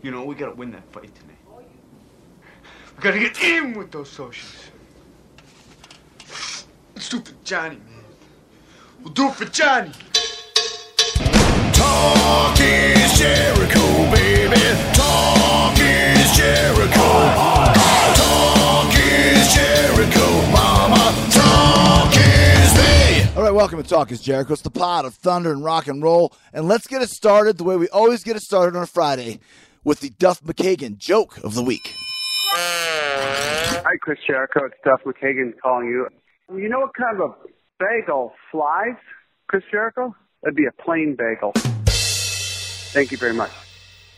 You know, we gotta win that fight tonight. We gotta get in with those socials. Let's do it for Johnny, man. We'll do it for Johnny. Talk is Jericho, baby. Talk is Jericho. Talk is Jericho, mama. Talk is me. All right, welcome to Talk is Jericho. It's the pod of thunder and rock and roll. And let's get it started the way we always get it started on a Friday with the Duff McKagan joke of the week. Hi, Chris Jericho. It's Duff McKagan calling you. You know what kind of a bagel flies, Chris Jericho? That'd be a plain bagel. Thank you very much.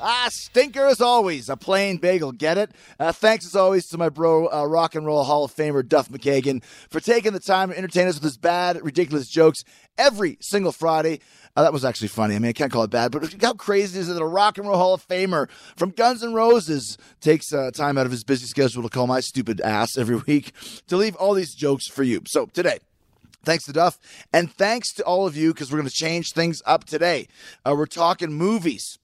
Ah, stinker as always. A plain bagel. Get it? Uh, thanks as always to my bro, uh, Rock and Roll Hall of Famer Duff McKagan, for taking the time to entertain us with his bad, ridiculous jokes every single Friday. Uh, that was actually funny. I mean, I can't call it bad, but how crazy is it that a Rock and Roll Hall of Famer from Guns N' Roses takes uh, time out of his busy schedule to call my stupid ass every week to leave all these jokes for you? So today, Thanks to Duff, and thanks to all of you because we're going to change things up today. Uh, we're talking movies,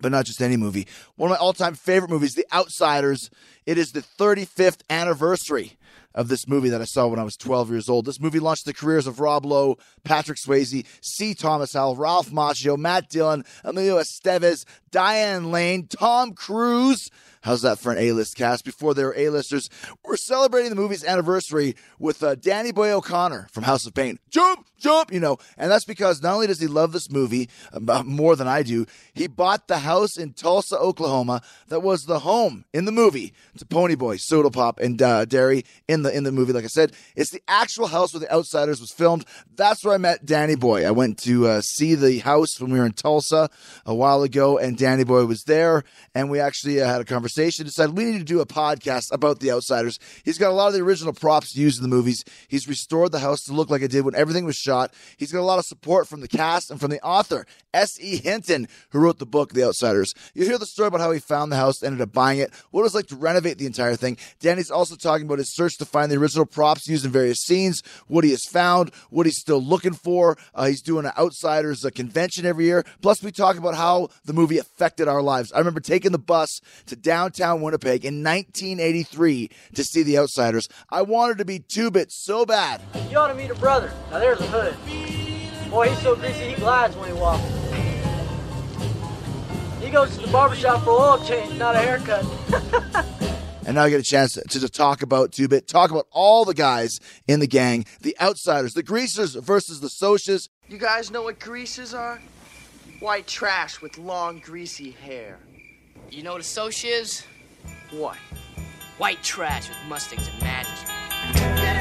but not just any movie. One of my all time favorite movies, The Outsiders. It is the 35th anniversary of this movie that I saw when I was 12 years old. This movie launched the careers of Rob Lowe, Patrick Swayze, C. Thomas Howell, Ralph Macchio, Matt Dillon, Emilio Estevez, Diane Lane, Tom Cruise. How's that for an A-list cast? Before they were A-listers, we're celebrating the movie's anniversary with uh, Danny Boy O'Connor from House of Pain. Jump, jump, you know, and that's because not only does he love this movie uh, more than I do, he bought the house in Tulsa, Oklahoma, that was the home in the movie to Ponyboy, Soda Pop, and uh, Darry in the in the movie. Like I said, it's the actual house where The Outsiders was filmed. That's where I met Danny Boy. I went to uh, see the house when we were in Tulsa a while ago, and Danny Boy was there, and we actually uh, had a conversation. Decided we need to do a podcast about The Outsiders. He's got a lot of the original props used in the movies. He's restored the house to look like it did when everything was shot. He's got a lot of support from the cast and from the author S.E. Hinton, who wrote the book The Outsiders. You hear the story about how he found the house, ended up buying it, what it was like to renovate the entire thing. Danny's also talking about his search to find the original props used in various scenes, what he has found, what he's still looking for. Uh, he's doing an Outsiders uh, convention every year. Plus, we talk about how the movie affected our lives. I remember taking the bus to downtown Winnipeg in 1983 to see The Outsiders. I wanted to be two so bad. You ought to meet a brother. Now there's a hood. Boy, he's so greasy he glides when he walks. He goes to the barbershop for oil change, not a haircut. And now I get a chance to, to talk about Two-Bit, talk about all the guys in the gang, the outsiders, the greasers versus the socias. You guys know what greasers are? White trash with long, greasy hair. You know what a Soch is? What? White trash with mustangs and madras.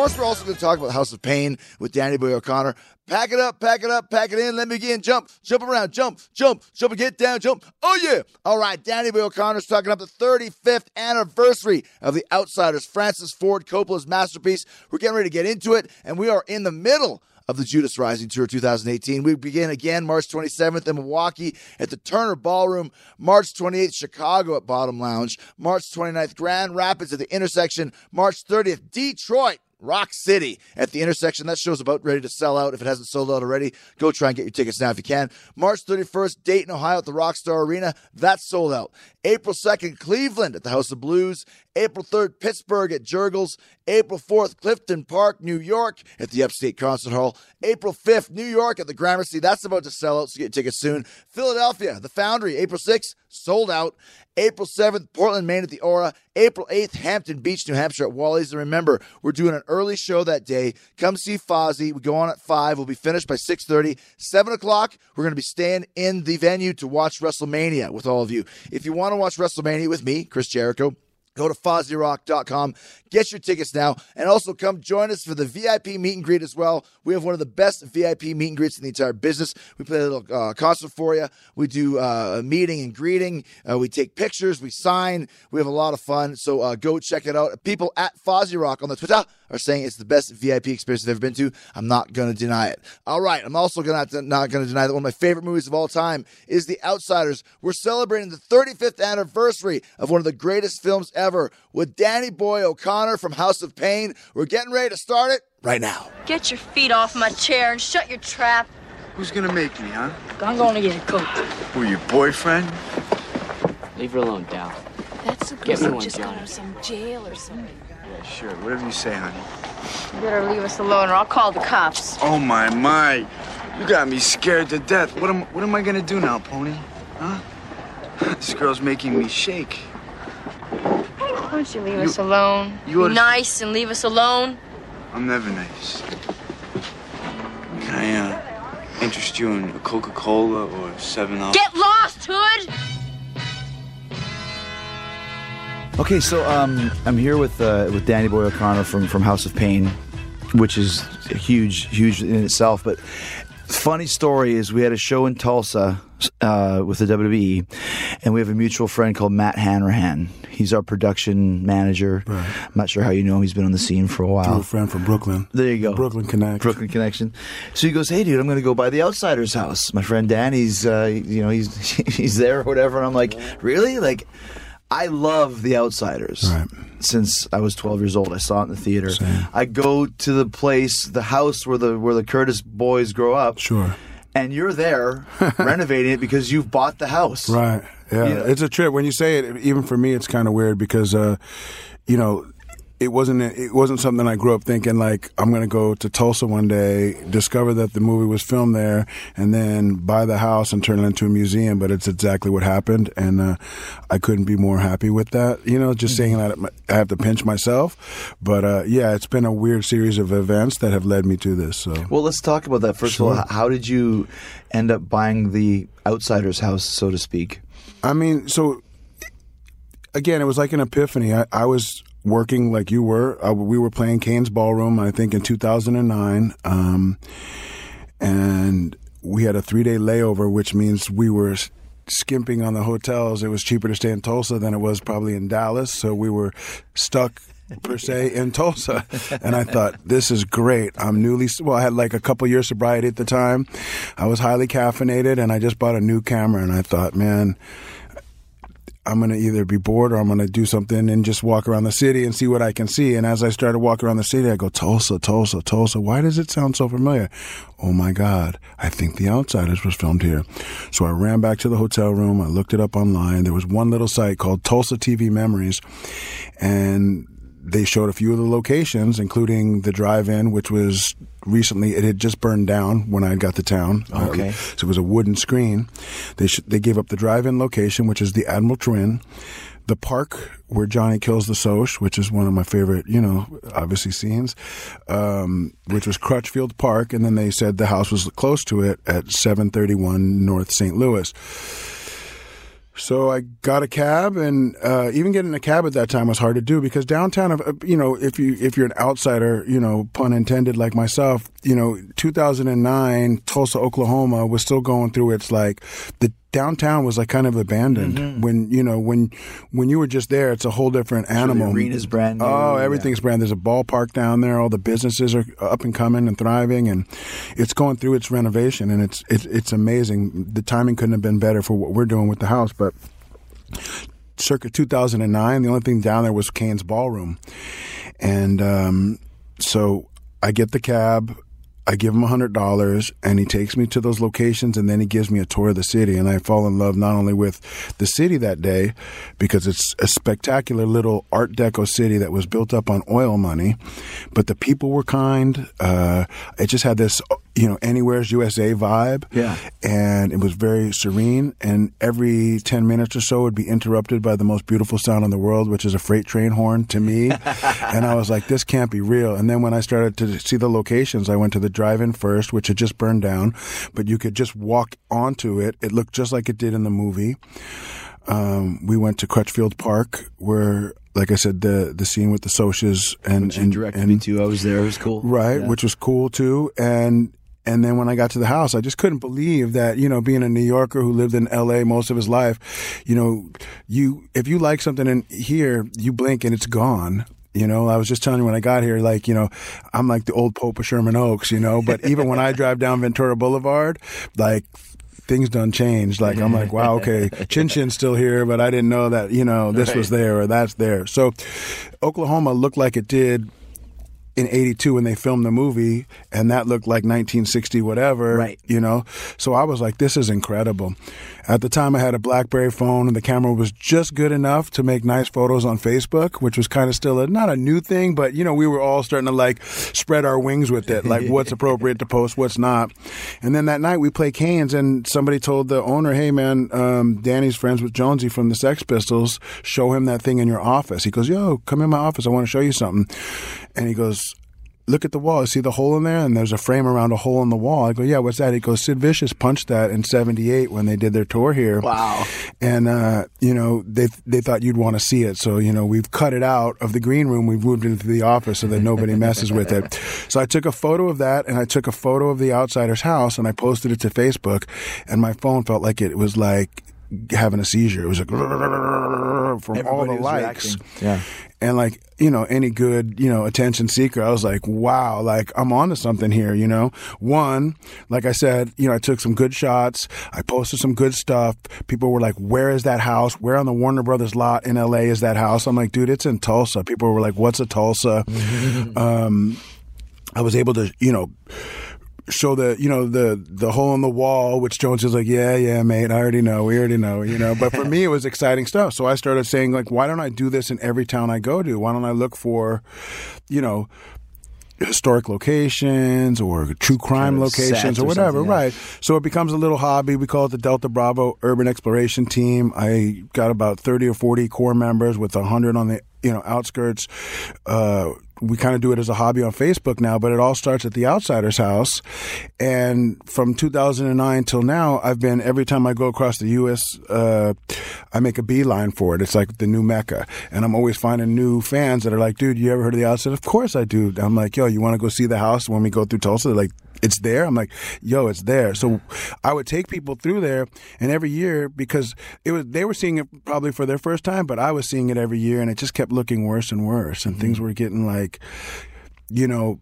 Course, we're also going to talk about House of Pain with Danny Boy O'Connor. Pack it up, pack it up, pack it in. Let me begin. Jump, jump around, jump, jump, jump get down, jump. Oh, yeah. All right, Danny Boy O'Connor's talking about the 35th anniversary of The Outsiders, Francis Ford Coppola's masterpiece. We're getting ready to get into it, and we are in the middle of the Judas Rising Tour 2018. We begin again March 27th in Milwaukee at the Turner Ballroom, March 28th, Chicago at Bottom Lounge, March 29th, Grand Rapids at the intersection, March 30th, Detroit. Rock City at the intersection. That show's about ready to sell out. If it hasn't sold out already, go try and get your tickets now if you can. March 31st, Dayton, Ohio at the Rockstar Arena. That's sold out. April 2nd, Cleveland at the House of Blues. April 3rd, Pittsburgh at Jergel's. April 4th, Clifton Park, New York at the Upstate Concert Hall. April 5th, New York at the Gramercy. That's about to sell out, so get tickets soon. Philadelphia, the Foundry, April 6th, sold out. April 7th, Portland, Maine at the Aura. April 8th, Hampton Beach, New Hampshire at Wally's. And remember, we're doing an early show that day. Come see Fozzy. We go on at 5. We'll be finished by 6.30. 7 o'clock, we're going to be staying in the venue to watch WrestleMania with all of you. If you want to watch WrestleMania with me, Chris Jericho, Go to FozzyRock.com, get your tickets now, and also come join us for the VIP meet and greet as well. We have one of the best VIP meet and greets in the entire business. We play a little uh, concert for you. We do uh, a meeting and greeting. Uh, we take pictures. We sign. We have a lot of fun. So uh, go check it out. People at Fozzy Rock on the Twitter are saying it's the best VIP experience they've ever been to. I'm not going to deny it. All right, I'm also gonna to, not going to deny that one of my favorite movies of all time is The Outsiders. We're celebrating the 35th anniversary of one of the greatest films ever with Danny Boy O'Connor from House of Pain. We're getting ready to start it right now. Get your feet off my chair and shut your trap. Who's gonna make me, huh? I'm going to get a coat. Who, your boyfriend? Leave her alone, Dal. That's a Get me girl one, just got Johnny. out of some jail or something. Yeah, sure. Whatever you say, honey. You better leave us alone or I'll call the cops. Oh my my! You got me scared to death. What am What am I gonna do now, Pony? Huh? This girl's making me shake. Why don't you leave You- us alone? you Be nice and leave us alone. I'm never nice. Can I uh, interest you in a Coca-Cola or Seven Up? Get lost, Hood! Okay, so um, I'm here with uh, with Danny Boy O'Connor from from House of Pain, which is huge, huge in itself. But funny story is we had a show in Tulsa uh, with the WWE, and we have a mutual friend called Matt Hanrahan. He's our production manager. I'm not sure how you know him. He's been on the scene for a while. Through a friend from Brooklyn. There you go. Brooklyn Connect. Brooklyn connection. So he goes, "Hey, dude, I'm going to go by the Outsiders' house. My friend Danny's, uh, you know, he's he's there or whatever." And I'm like, "Really? Like, I love the Outsiders. Right. Since I was 12 years old, I saw it in the theater. I go to the place, the house where the where the Curtis boys grow up. Sure. And you're there renovating it because you've bought the house. Right. Yeah. You know- It's a trip. When you say it, even for me, it's kind of weird because, uh, you know, it wasn't it wasn't something I grew up thinking like I'm going to go to Tulsa one day, discover that the movie was filmed there, and then buy the house and turn it into a museum. But it's exactly what happened, and uh, I couldn't be more happy with that. You know, just saying that I have to pinch myself, but uh, yeah, it's been a weird series of events that have led me to this. So. Well, let's talk about that. First of all, how did you end up buying the Outsiders' house, so to speak? I mean, so again, it was like an epiphany. I, I was working like you were. Uh, we were playing Cain's Ballroom, I think, in 2009. Um, and we had a three day layover, which means we were skimping on the hotels. It was cheaper to stay in Tulsa than it was probably in Dallas. So we were stuck. Per se in Tulsa, and I thought this is great. I'm newly well. I had like a couple years sobriety at the time. I was highly caffeinated, and I just bought a new camera. And I thought, man, I'm going to either be bored or I'm going to do something and just walk around the city and see what I can see. And as I started walking around the city, I go, Tulsa, Tulsa, Tulsa. Why does it sound so familiar? Oh my God. I think The Outsiders was filmed here. So I ran back to the hotel room. I looked it up online. There was one little site called Tulsa TV Memories. And they showed a few of the locations, including the drive-in, which was recently it had just burned down when I got to town. Uh, Okay. so it was a wooden screen. They sh- they gave up the drive-in location, which is the Admiral Twin, the park where Johnny kills the Soch, which is one of my favorite, you know, obviously scenes, um, which was Crutchfield Park, and then they said the house was close to it at 731 North St. Louis. So I got a cab, and uh, even getting a cab at that time was hard to do because downtown, uh, you know, if you if you're an outsider, you know, pun intended, like myself, you know, 2009 Tulsa, Oklahoma was still going through its like the downtown was like kind of abandoned. When you know when when you were just there it's a whole different animal. arena's brand new, oh yeah. everything's brand there's a ballpark down there. All the businesses are up and coming and thriving and it's going through its renovation and it's it's it's amazing. The timing couldn't have been better for what we're doing with the house but circa 2009 the only thing down there was Cain's ballroom. And um, so I get the cab I give him a hundred dollars and he takes me to those locations and then he gives me a tour of the city and I fall in love not only with the city that day because it's a spectacular little art deco city that was built up on oil money, but the people were kind. Uh, it just had this you know anywhere's USA vibe. Yeah. And it was very serene and every 10 minutes or so would be interrupted by the most beautiful sound in the world which is a freight train horn to me. and I was like this can't be real. And then when I started to see the locations I went to the drive-in first which had just burned down, but you could just walk onto it. It looked just like it did in the movie. Um, we went to Crutchfield Park where like I said, the the scene with the Socs and Which and, directed and me to. I was there. It was cool. right, Yeah. which was cool too. And and then when I got to the house, I just couldn't believe that you know, being a New Yorker who lived in L.A. most of his life, you know, you if you like something in here, you blink and it's gone. You know, I was just telling you when I got here, like, you know, I'm like the old Pope of Sherman Oaks, you know, but even when I drive down Ventura Boulevard, like, things done changed. Like, I'm like, wow, okay, Chin Chin's still here, but I didn't know that, you know, this was there or that's there. So Oklahoma looked like it did in 82 when they filmed the movie and that looked like 1960 whatever Right. you know? So i was like this is incredible. At the time i had a blackberry phone and the camera was just good enough to make nice photos on facebook which was kind of still a, not a new thing but you know we were all starting to like spread our wings with it like what's appropriate to post what's not. And then that night we play Cain's and somebody told the owner hey man um, danny's friends with jonesy from the sex pistols show him that thing in your office. He goes yo come in my office. I want to show you something and he goes look at the wall. See the hole in there? And there's a frame around a hole in the wall. I go, yeah, what's that? He goes, Sid Vicious punched that in 78 when they did their tour here. Wow. And, uh, you know, they, they thought you'd want to see it. So, you know, we've cut it out of the green room. We've moved it into the office so that nobody messes with it. So I took a photo of that and I took a photo of the outsider's house and I posted it to Facebook and my phone felt like it was like having a seizure. It was like from all the likes. reacting. Yeah. And like, you know, any good, you know, attention seeker, I was like, wow, like I'm onto something here, you know? One, like I said, you know, I took some good shots. I posted some good stuff. People were like, where is that house? Where on the Warner Brothers lot in LA is that house? I'm like, dude, it's in Tulsa. People were like, what's a Tulsa? um, I was able to, you know, show the you know the the hole in the wall which jones is like yeah yeah mate i already know we already know you know? But for me it was exciting stuff. So i started saying like why don't i do this in every town i go to? Why don't i look for you know historic locations or true crime Kind of locations or or whatever yeah. right. So it becomes a little hobby. We call it the delta bravo urban exploration team. I got about 30 or 40 core members with 100 on the you know outskirts uh we kind of do it as a hobby on Facebook now, but it all starts at the outsider's house. And from 2009 till now, I've been every time I go across the U.S., uh, I make a beeline for it. It's like the new mecca, and I'm always finding new fans that are like, "Dude, you ever heard of the outsider?" Of course I do. I'm like, "Yo, you want to go see the house when we go through Tulsa?" They're like. It's there. I'm like, yo, it's there. So I would take people through there, and every year because it was they were seeing it probably for their first time, but I was seeing it every year, and it just kept looking worse and worse, and things mm-hmm. were getting like, you know,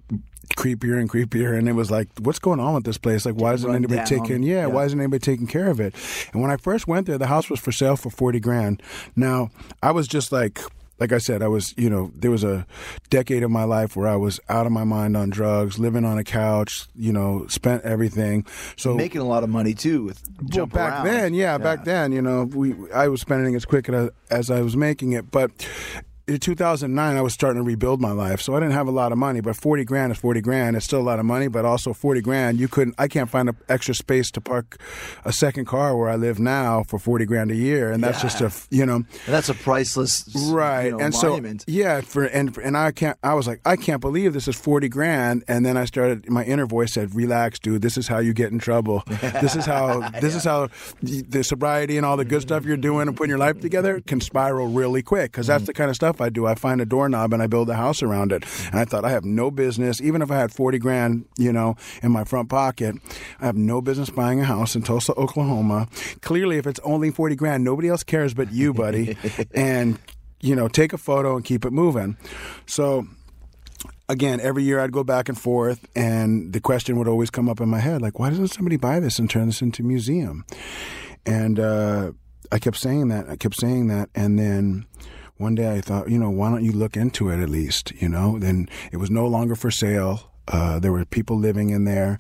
creepier and creepier. And it was like, what's going on with this place? Like, why isn't Run anybody down. taking, yeah, Yeah. why isn't anybody taking care of it? And when I first went there, the house was for sale for 40 grand. Now, I was just like, like I said, I was, you know, there was a decade of my life where I was out of my mind on drugs, living on a couch, you know, spent everything. So Making a lot of money too with well, back around. then, yeah, back then, you know, we I was spending as quick as, as I was making it, but. In 2009, I was starting to rebuild my life, so I didn't have a lot of money. But 40 grand is 40 grand. It's still a lot of money, but also 40 grand. You couldn't. I can't find a extra space to park a second car where I live now for 40 grand a year, and that's just a you know, And that's a priceless right you know, and monument. so yeah for and and i can't i was like i can't believe this is 40 grand and then i started my inner voice said relax dude this is how you get in trouble this is how this is how the the sobriety and all the good stuff you're doing and putting your life together can spiral really quick because that's mm. the kind of stuff i do i find a doorknob and i build a house around it. And i thought i have no business even if i had 40 grand you know in my front pocket i have no business buying a house in tulsa oklahoma. Clearly if it's only 40 grand nobody else cares but you buddy. And you know take a photo and keep it moving. So again every year i'd go back and forth and the question would always come up in my head like why doesn't somebody buy this and turn this into a museum? And uh, i kept saying that i kept saying that and then one day i thought you know why don't you look into it at least you know? Then it was no longer for sale Uh, there were people living in there,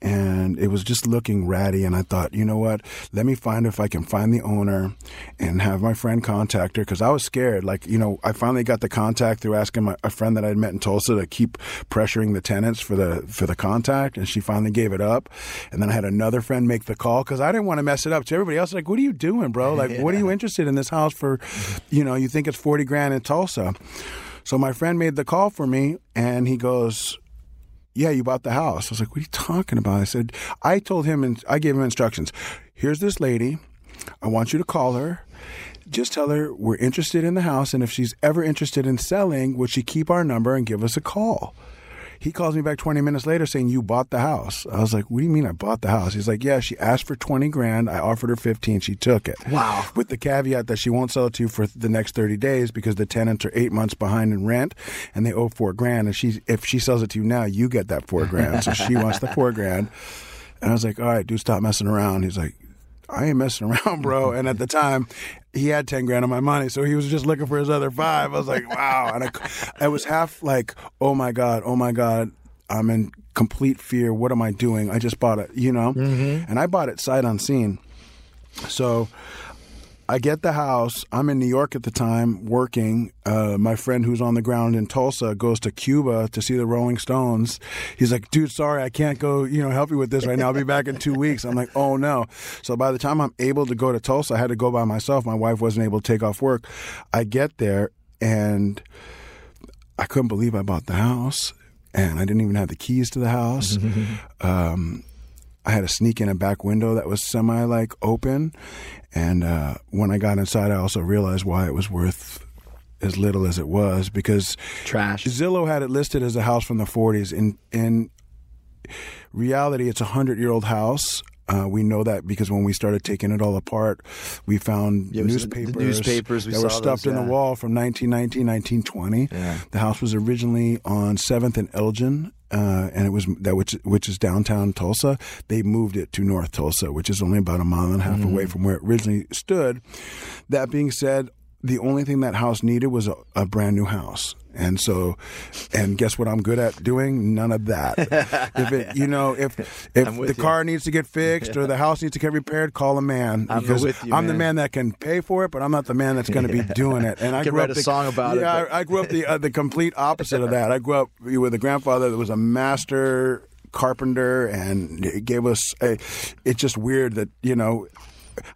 and it was just looking ratty. And I thought, you know what? Let me find if I can find the owner and have my friend contact her because I was scared. Like, you know, I finally got the contact through asking my, a friend that I'd met in Tulsa to keep pressuring the tenants for the for the contact, and she finally gave it up. And then I had another friend make the call because I didn't want to mess it up. To everybody else like, "What are you doing, bro? Like, what are you interested in this house for? You know, you think it's forty grand in Tulsa." So my friend made the call for me, and he goes, yeah, you bought the house. I was like, what are you talking about? I said, I told him, and I gave him instructions. Here's this lady. I want you to call her. Just tell her we're interested in the house, and if she's ever interested in selling, would she keep our number and give us a call? He calls me back 20 minutes later saying, You bought the house. I was like, What do you mean I bought the house? He's like, Yeah, she asked for 20 grand. I offered her 15. She took it. Wow. With the caveat that she won't sell it to you for the next 30 days because the tenants are eight months behind in rent and they owe four grand. And she, if she sells it to you now, you get that four grand. So she wants the four grand. And I was like, All right, dude, stop messing around. He's like, I ain't messing around, bro. And at the time, he had 10 grand of my money. So he was just looking for his other five. I was like, wow. And I, I was half like, oh my God, oh my God. I'm in complete fear. What am I doing? I just bought it, you know? Mm-hmm. And I bought it sight unseen. So I get the house. I'm in New York at the time working. Uh, my friend who's on the ground in Tulsa goes to Cuba to see the Rolling Stones. He's like, dude, sorry, I can't go, you know, help you with this right now. I'll be back in two weeks. I'm like, oh no. So by the time I'm able to go to Tulsa, I had to go by myself. My wife wasn't able to take off work. I get there and I couldn't believe I bought the house and I didn't even have the keys to the house. um, I had to sneak in a back window that was semi like open, and uh, when I got inside, I also realized why it was worth as little as it was because trash. Zillow had it listed as a house from the 40s. In in reality, it's a hundred year old house. Uh, we know that because when we started taking it all apart, we found Yeah, it the- the newspapers, newspapers, we that were stuffed those, in the wall from 1919, 1920. Yeah. The house was originally on Seventh and Elgin, uh, and it was that which which is downtown Tulsa. They moved it to North Tulsa, which is only about a mile and a half Mm-hmm. away from where it originally stood. That being said, the only thing that house needed was a, a brand new house. And so, and guess what I'm good at doing? None of that. if it, you know, if if the you. car needs to get fixed or the house needs to get repaired, call a man. I'm because with you, I'm the man. man that can pay for it, but I'm not the man that's going to be doing it. And I grew up a the- song about it, yeah, but- I, I grew up the uh, the complete opposite of that. I grew up with a grandfather that was a master carpenter, and it gave us. A, it's just weird that you know.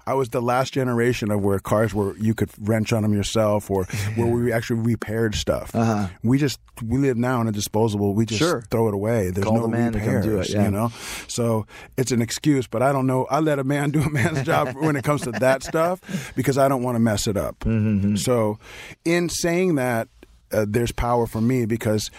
I was the last generation of where cars were you could wrench on them yourself, or where we actually repaired stuff. Uh-huh. We just we live now in a disposable. We just Sure. throw it away. There's Call no the man to repairs, do it, yeah. you know. So it's an excuse, but I don't know. I let a man do a man's job when it comes to that stuff because I don't want to mess it up. Mm-hmm. So, in saying that, uh, there's power for me because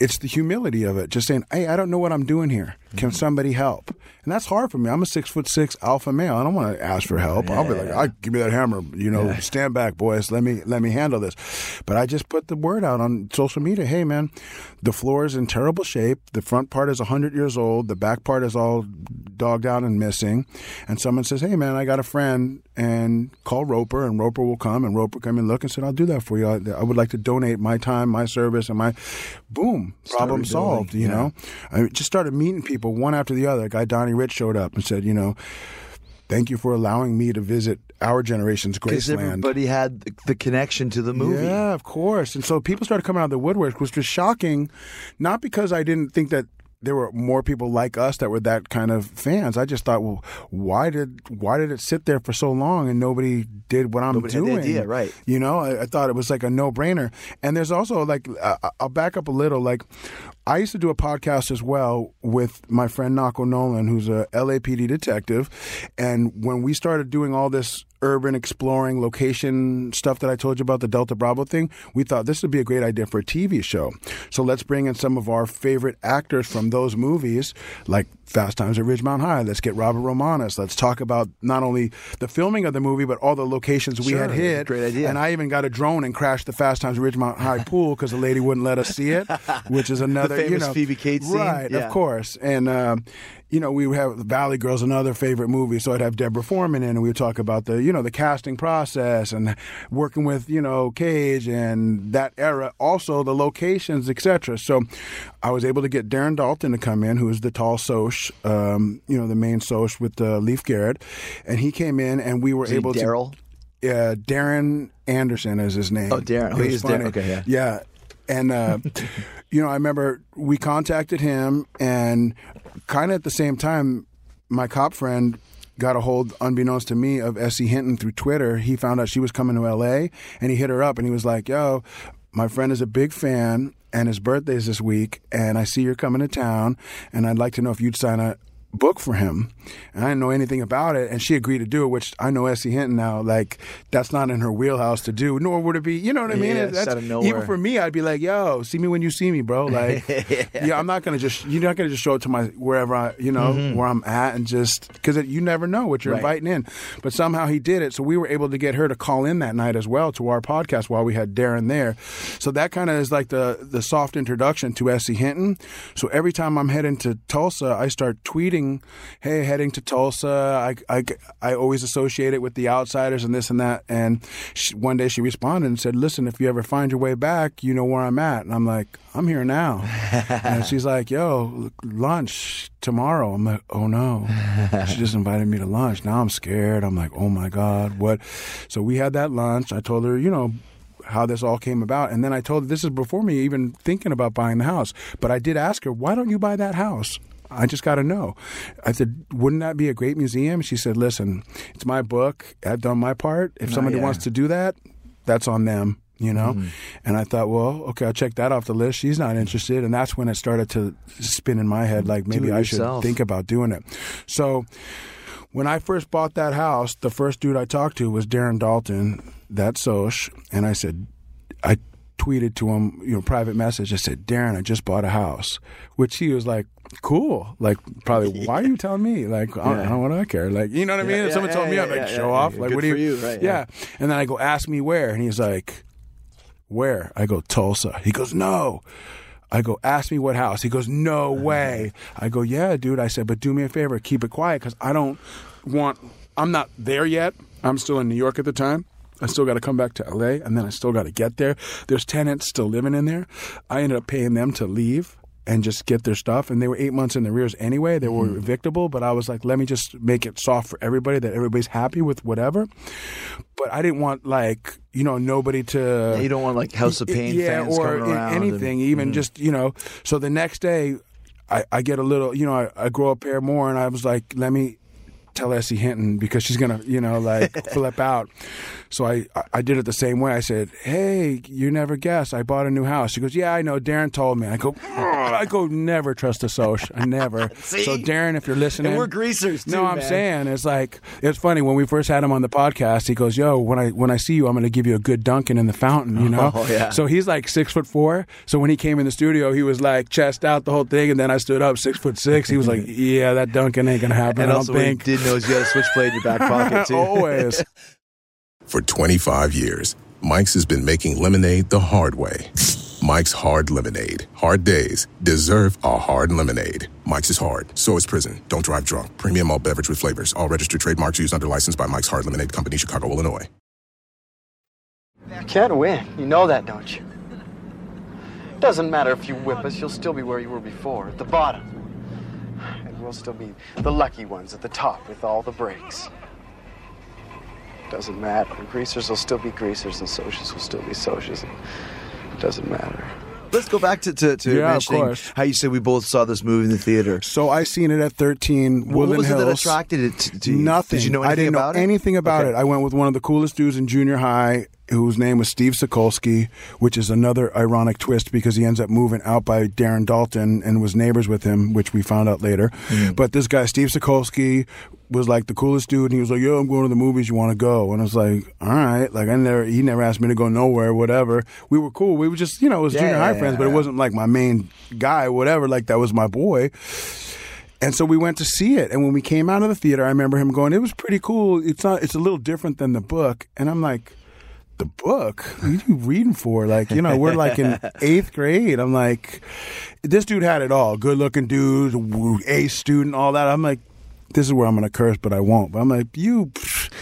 it's the humility of it. Just saying, "Hey, I don't know what I'm doing here. Can Mm-hmm. somebody help?" And that's hard for me. I'm a six foot six alpha male. I don't want to ask for help. I'll be like, "I give me that hammer. You know, stand back, boys. Let me let me handle this." But I just put the word out on social media. Hey, man, the floor is in terrible shape. The front part is 100 years old. The back part is all dogged out and missing. And someone says, "Hey, man, I got a friend." And call Roper, and Roper will come, and Roper come and look and said, "I'll do that for you. I, I would like to donate my time, my service, and my boom problem solved." You yeah. know, I just started meeting people one after the other. A guy Donnie Rich showed up and said, "You know, thank you for allowing me to visit our generation's Because Graceland." everybody had the, connection to the movie. Yeah, of course. And so people started coming out of the woodwork, which was shocking, not because I didn't think that there were more people like us that were that kind of fans. I just thought, well, why did why did it sit there for so long and nobody did what I'm Nobody had the doing? idea, right. You know, I, I thought it was like a no brainer. And there's also like, uh, I'll back up a little. Like, I used to do a podcast as well with my friend Nako Nolan, who's a LAPD detective. And when we started doing all this urban exploring location stuff that I told you about the Delta Bravo thing, we thought this would be a great idea for a TV show. So let's bring in some of our favorite actors from those movies, like Fast Times at Ridgemont High. Let's get Robert Romanus. Let's talk about not only the filming of the movie, but all the locations we Sure, had hit. great idea. And I even got a drone and crashed the Fast Times at Ridgemont High pool because the lady wouldn't let us see it, which is another, you famous know, Phoebe Cates scene? right? Yeah. Of course, and. Um, you know, we would have Valley Girls, another favorite movie. So I'd have Deborah Foreman in, and we would talk about the, you know, the casting process and working with, you know, Cage and that era. Also the locations, etc. So I was able to get Darren Dalton to come in, who is the tall Soch, um, you know, the main Soch with uh, Leif Garrett, and he came in, and we were able Daryl? to. Yeah, Darren Anderson is his name. Oh, Darren. Oh, he's. Darren. Okay, yeah. Yeah. And, uh, you know, I remember we contacted him, and kind of at the same time, my cop friend got a hold, unbeknownst to me, of S.E. Hinton through Twitter. He found out she was coming to LA, and he hit her up, and he was like, yo, my friend is a big fan, and his birthday's this week, and I see you're coming to town, and I'd like to know if you'd sign a book for him. And I didn't know anything about it. And she agreed to do it, which I know S.E. Hinton now, like, that's not in her wheelhouse to do, nor would it be, you know what I mean? Yeah, That's- out of even for me, I'd be like, yo, see me when you see me, bro. Like, yeah, I'm not going to just, you're not going to just show it to my, wherever I, you know, Mhm. where I'm at and just, because you never know what you're Right. inviting in. But somehow he did it. So we were able to get her to call in that night as well to our podcast while we had Darren there. So that kind of is like the, the soft introduction to S.E. Hinton. So every time I'm heading to Tulsa, I start tweeting, hey, heading to Tulsa. I, I, I always associate it with the outsiders and this and that. And she, one day she responded and said, listen, if you ever find your way back, you know where I'm at. And I'm like, I'm here now. and she's like, yo, lunch tomorrow. I'm like, oh no. she just invited me to lunch. Now I'm scared. I'm like, oh my God, what? So we had that lunch. I told her, you know, how this all came about. And then I told her this is before me even thinking about buying the house. But I did ask her, why don't you buy that house? I just got to know. I said, wouldn't that be a great museum? She said, listen, it's my book. I've done my part. If Oh, somebody yeah. wants to do that, that's on them. You know, Mhm. and I thought, well, okay, I'll check that off the list. She's not interested, and that's when it started to spin in my head, like maybe I should think about doing it. So, when I first bought that house, the first dude I talked to was Darren Dalton, that Soch, and I said, I tweeted to him, you know, private message. I said, Darren, I just bought a house, which he was like, cool. Like, probably, why are you telling me? Like, I, don't, don't what do I care. Like, you know what I mean? if yeah, someone told yeah, me, I'm like, yeah, show yeah. off. Like, Good what do you? you, right, yeah. yeah. And then I go, ask me where, and he's like, where? I go, Tulsa. He goes, no. I go, ask me what house. He goes, no way. I go, yeah, dude. I said, but do me a favor, keep it quiet because I don't want, I'm not there yet. I'm still in New York at the time. I still got to come back to LA and then I still got to get there. There's tenants still living in there. I ended up paying them to leave and just get their stuff. And they were eight months in the rears anyway. They were evictable, but I was like, let me just make it soft for everybody that everybody's happy with whatever. But I didn't want like, you know, nobody to. you don't want, like, House of Pain yeah, fans or coming around anything, and- even Mhm. just, you know. So the next day, I, I get a little, you know, I, I grow up here more, and I was like, let me tell S.E. Hinton because she's gonna, you know, like flip out. So I, I- did it the same way. I said, "Hey, you never guess. I bought a new house." She goes, "Yeah, I know. Darren told me." I go. I go, never trust a Soch. I never. so Darren, if you're listening, And we're greasers, too, No, I'm man. saying it's like it's funny when we first had him on the podcast. He goes, "Yo, when I when I see you, I'm going to give you a good dunking in the fountain." You know. Oh, yeah. So he's like six foot four. So when he came in the studio, he was like chest out the whole thing, and then I stood up six foot six. He was like, "Yeah, that dunking ain't gonna happen." And I also, don't what he did know is you had a switchblade in your back pocket, too. Always. For 25 years, Mike's has been making lemonade the hard way. Mike's Hard Lemonade. Hard days deserve a hard lemonade. Mike's is hard, so is prison. Don't drive drunk. Premium all beverage with flavors. All registered trademarks used under license by Mike's Hard Lemonade Company, Chicago, Illinois. You can't win. You know that, don't you? Doesn't matter if you whip us, you'll still be where you were before, at the bottom. And we'll still be the lucky ones at the top with all the breaks. Doesn't matter. Greasers will still be greasers and socials will still be socials. It doesn't matter. Let's go back to, to, to Yeah, mentioning how you said we both saw this movie in the theater. So I seen it at 13 What Woodland was it Hills. that attracted it to, to you? Nothing. Did you know I didn't know it? anything about Okay. it. I went with one of the coolest dudes in junior high, whose name was Steve Sokolsky, which is another ironic twist because he ends up moving out by Darren Dalton and was neighbors with him, which we found out later. Mm. But this guy, Steve Sokolsky, was like the coolest dude, and he was like, "Yo, I'm going to the movies. You want to go?" And I was like, "All right." Like I never, he never asked me to go nowhere, whatever. We were cool. We were just, you know, it was Yeah, junior high yeah, friends, but it wasn't like my main guy, whatever. Like that was my boy. And so we went to see it. And when we came out of the theater, I remember him going, "It was pretty cool. It's not. It's a little different than the book." And I'm like, the book? What are you reading for? Like, you know, we're like in eighth grade. I'm like, this dude had it all. Good looking dude, A student, all that. I'm like, this is where I'm going to curse, but I won't. But I'm like, you,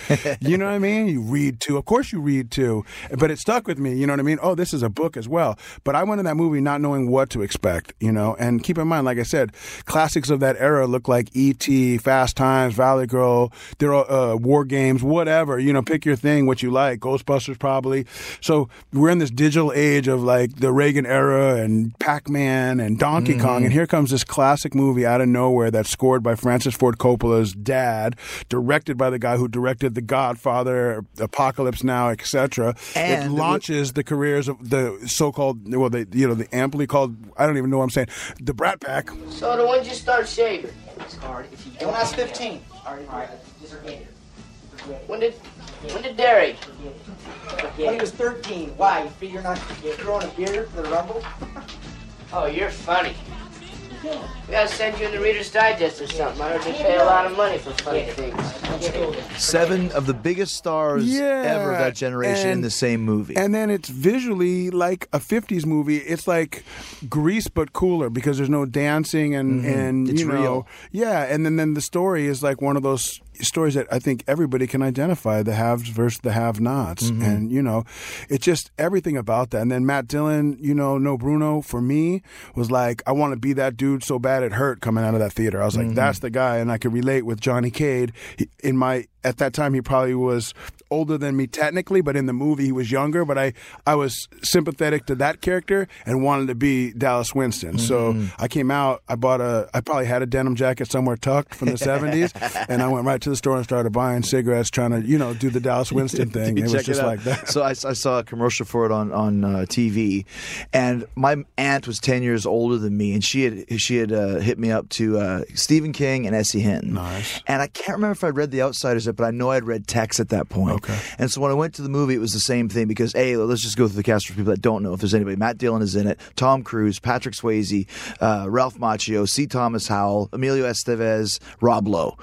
you know what I mean? You read too. Of course you read too. But it stuck with me. You know what I mean? Oh, this is a book as well. But I went in that movie not knowing what to expect, you know? And keep in mind, like I said, classics of that era look like E.T., Fast Times, Valley Girl, there are uh, war games, whatever. You know, pick your thing, what you like. Ghostbusters probably. So we're in this digital age of like the Reagan era and Pac-Man and Donkey Kong. And here comes this classic movie out of nowhere that's scored by Francis Ford Coppola's dad, directed by the guy who directed The Godfather, Apocalypse Now, etc. It launches the careers of the so-called, well, they, you know, the amply called, I don't even know what I'm saying, the Brat Pack. So the when you start shaving? It's hard if you When I was 15. All right, all right. Just forget it. When did when did Darry? When he was 13. Why? You figure you're not growing a beard for the rumble? Oh, you're funny. We gotta send you in the Reader's Digest or something. I heard they pay a lot of money for funny things. Seven of the biggest stars Yeah, ever of that generation in the same movie. And then it's visually like a 50s movie. It's like Grease but cooler because there's no dancing and Mhm. and It's you know real. yeah, and then then the story is like one of those stories that I think everybody can identify the haves versus the have-nots Mhm. and you know it's just everything about that and then Matt Dillon you know no Bruno for me was like I want to be that dude so bad it hurt coming out of that theater I was like Mhm. that's the guy and I could relate with Johnny Cade in my at that time he probably was older than me technically but in the movie he was younger but I I was sympathetic to that character and wanted to be Dallas Winston so Mhm. I came out I bought a I probably had a denim jacket somewhere tucked from the 70s and I went right to the store and started buying cigarettes trying to you know do the Dallas Winston thing it was just out. like that So I, I saw a commercial for it on on uh, TV, and my aunt was ten years older than me, and she had she had uh, hit me up to uh, Stephen King and S.E. Hinton. Nice. And I can't remember if I read The Outsiders yet, but I know I'd read Tex at that point. Okay. And so when I went to the movie, it was the same thing because a let's just go through the cast for people that don't know if there's anybody. Matt Dillon is in it. Tom Cruise, Patrick Swayze, uh, Ralph Macchio, C. Thomas Howell, Emilio Estevez, Rob Lowe,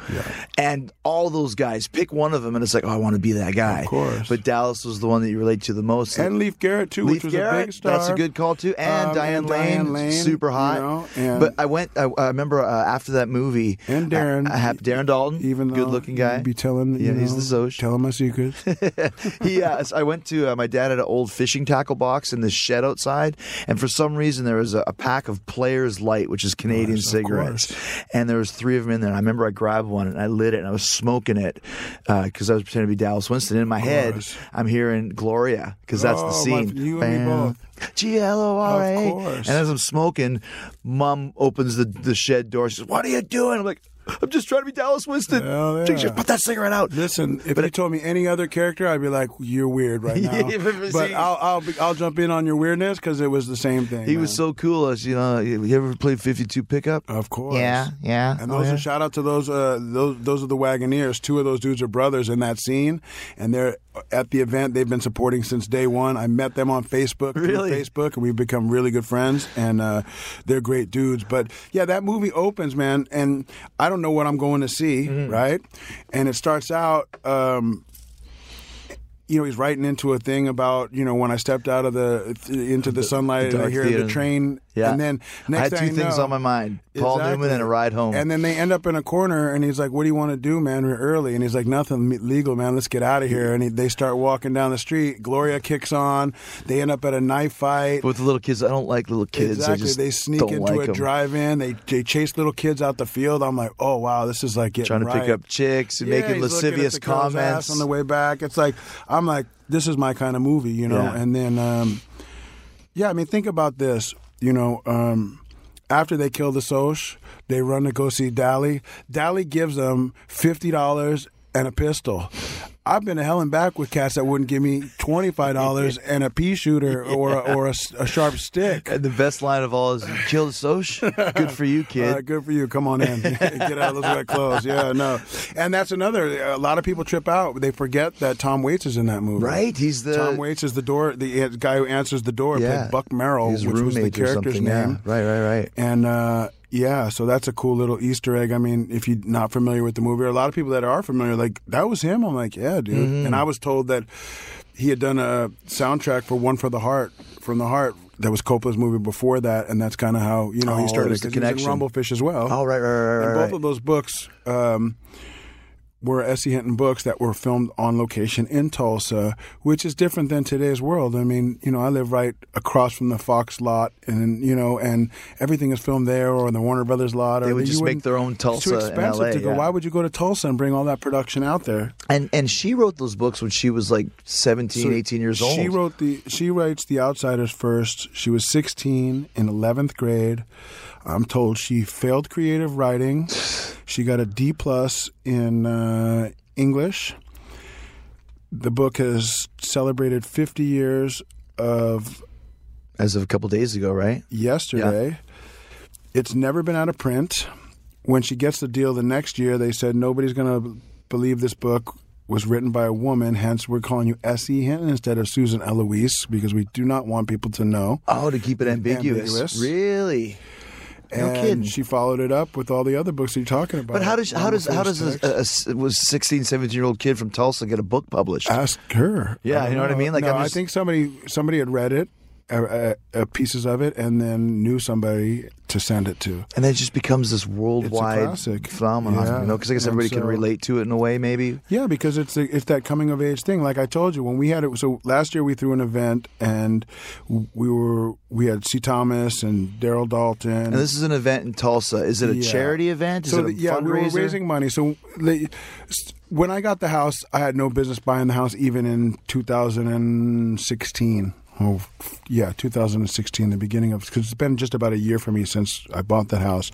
and all those guys. Pick one of them, and it's like, oh, I want to be that guy. Of course. But Dallas was the one that you relate to the most. and Leif Garrett too Leif which was Garrett, a big star That's a good call too. And Um, Diane, and Lane, Diane Lane, super hot. you know, but I went. I, I remember uh, after that movie, and Darren I, I have Darren Dalton, even good looking guy. you'd be telling Yeah, you he's know, the Soch. telling my secrets he uh, I went to uh, my dad had an old fishing tackle box in the shed outside, and for some reason there was a, a pack of Players Light, which is Canadian cigarettes, and there was three of them in there. And I remember I grabbed one and I lit it and I was smoking it because I was pretending to be Dallas Winston. In my head. I'm hearing Gloria because that's the Oh, my- scene. you and me both. G L O R A. And as I'm smoking, Mom opens the, the shed door. She says, "What are you doing?" I'm like, "I'm just trying to be Dallas Winston." Hell yeah. Put that cigarette out. Listen, if you told me any other character, I'd be like, "You're weird right now." Yeah, but but I'll I'll, be, I'll jump in on your weirdness because it was the same thing. He was so cool. As you know, you ever played 52 pickup? Of course. Yeah, yeah. And Oh, those yeah. are shout out to those uh, those those are the Wagoneers. Two of those dudes are brothers in that scene, and they're at the event. They've been supporting since day one. I met them on Facebook, Really? Facebook, and we've become really good friends. And uh, they're great dudes. But yeah, that movie opens, man, and I don't know what I'm going to see, Mm-hmm. right? And it starts out. Um, you know, he's writing into a thing about you know when I stepped out of the into the, sunlight and I hear theater. the train, Yeah. and then next I had two I things know- on my mind: Paul Newman and a ride home. And then they end up in a corner, and he's like, "What do you want to do, man? We're early." And he's like, "Nothing legal, man. Let's get out of here." And he, they start walking down the street. Gloria kicks on. They end up at a knife fight. With the little kids, I don't like little kids. Exactly. they sneak into like a 'em. drive-in. They they chase little kids out the field. I'm like, "Oh wow, this is like getting trying to right. pick up chicks and Yeah, making he's looking at lascivious the girl's ass comments. on the way back. It's like I'm like, this is my kind of movie, you know. Yeah. And then, um, yeah, I mean, think about this, you know. Um, after they kill the Soch, they run to go see Dally. Dally gives them fifty dollars and a pistol. I've been to hell and back with cats that wouldn't give me twenty five dollars and a pea shooter or a, or a, a sharp stick. And the best line of all is, the Soch." Good for you, kid. Uh, good for you. Come on in. Get out of those wet clothes. Yeah, no. And that's another. A lot of people trip out. They forget that Tom Waits is in that movie. Right? He's the Tom Waits is the door. The uh, guy who answers the door. Yeah. Played Buck Merrill, His which was the character's name. yeah. Right, right, right. And uh, yeah, so that's a cool little Easter egg. I mean, if you're not familiar with the movie, or a lot of people that are familiar, like that was him. I'm like, yeah, dude. Mhm. And I was told that he had done a soundtrack for One for the Heart from the Heart. That was Coppola's movie before that, and that's kind of how you know Oh, he started. the 'cause he was in connection. Rumblefish as well. Oh, right, right, right, And both right. of those books um, were S.E. Hinton books that were filmed on location in Tulsa, which is different than today's world. I mean, you know, I live right across from the Fox lot, and you know, and everything is filmed there, or the Warner Brothers lot. They or would you just make their own Tulsa. It's too expensive LA, to go. yeah. Why would you go to Tulsa and bring all that production out there? And and she wrote those books when she was like 17, So 18 years old. She wrote the. She writes The Outsiders first. She was 16 in 11th grade. I'm told she failed creative writing. She got a D plus in uh, English. The book has celebrated 50 years of as of a couple days ago, right? yesterday. It's never been out of print. When she gets the deal the next year, they said nobody's going to believe this book was written by a woman. Hence, we're calling you S.E. Hinton instead of Susan Eloise because we do not want people to know. Oh, to keep it ambiguous. Ambiguous. Really? No and kidding. she followed it up with all the other books you're talking about. But how does how does how does a, a, a was 16, 17 year old kid from Tulsa get a book published? Ask her. Yeah, you know what I mean? Like, no, I'm I think somebody somebody had read it, uh, uh, pieces of it, and then knew somebody to send it to. and then it just becomes this worldwide phenomenon. Yeah. You know, because I guess And everybody can relate to it in a way, maybe. Yeah, because it's a, it's that coming of age thing. Like I told you, when we had it, so last year we threw an event, and we were we had C. Thomas and Darren Dalton. And this is an event in Tulsa. Is it a Yeah. charity event? Is so it a the- yeah, we were raising money. So when I got the house, I had no business buying the house, even in 2016. Oh, yeah, 2016, the beginning of because it's been just about a year for me since I bought the house.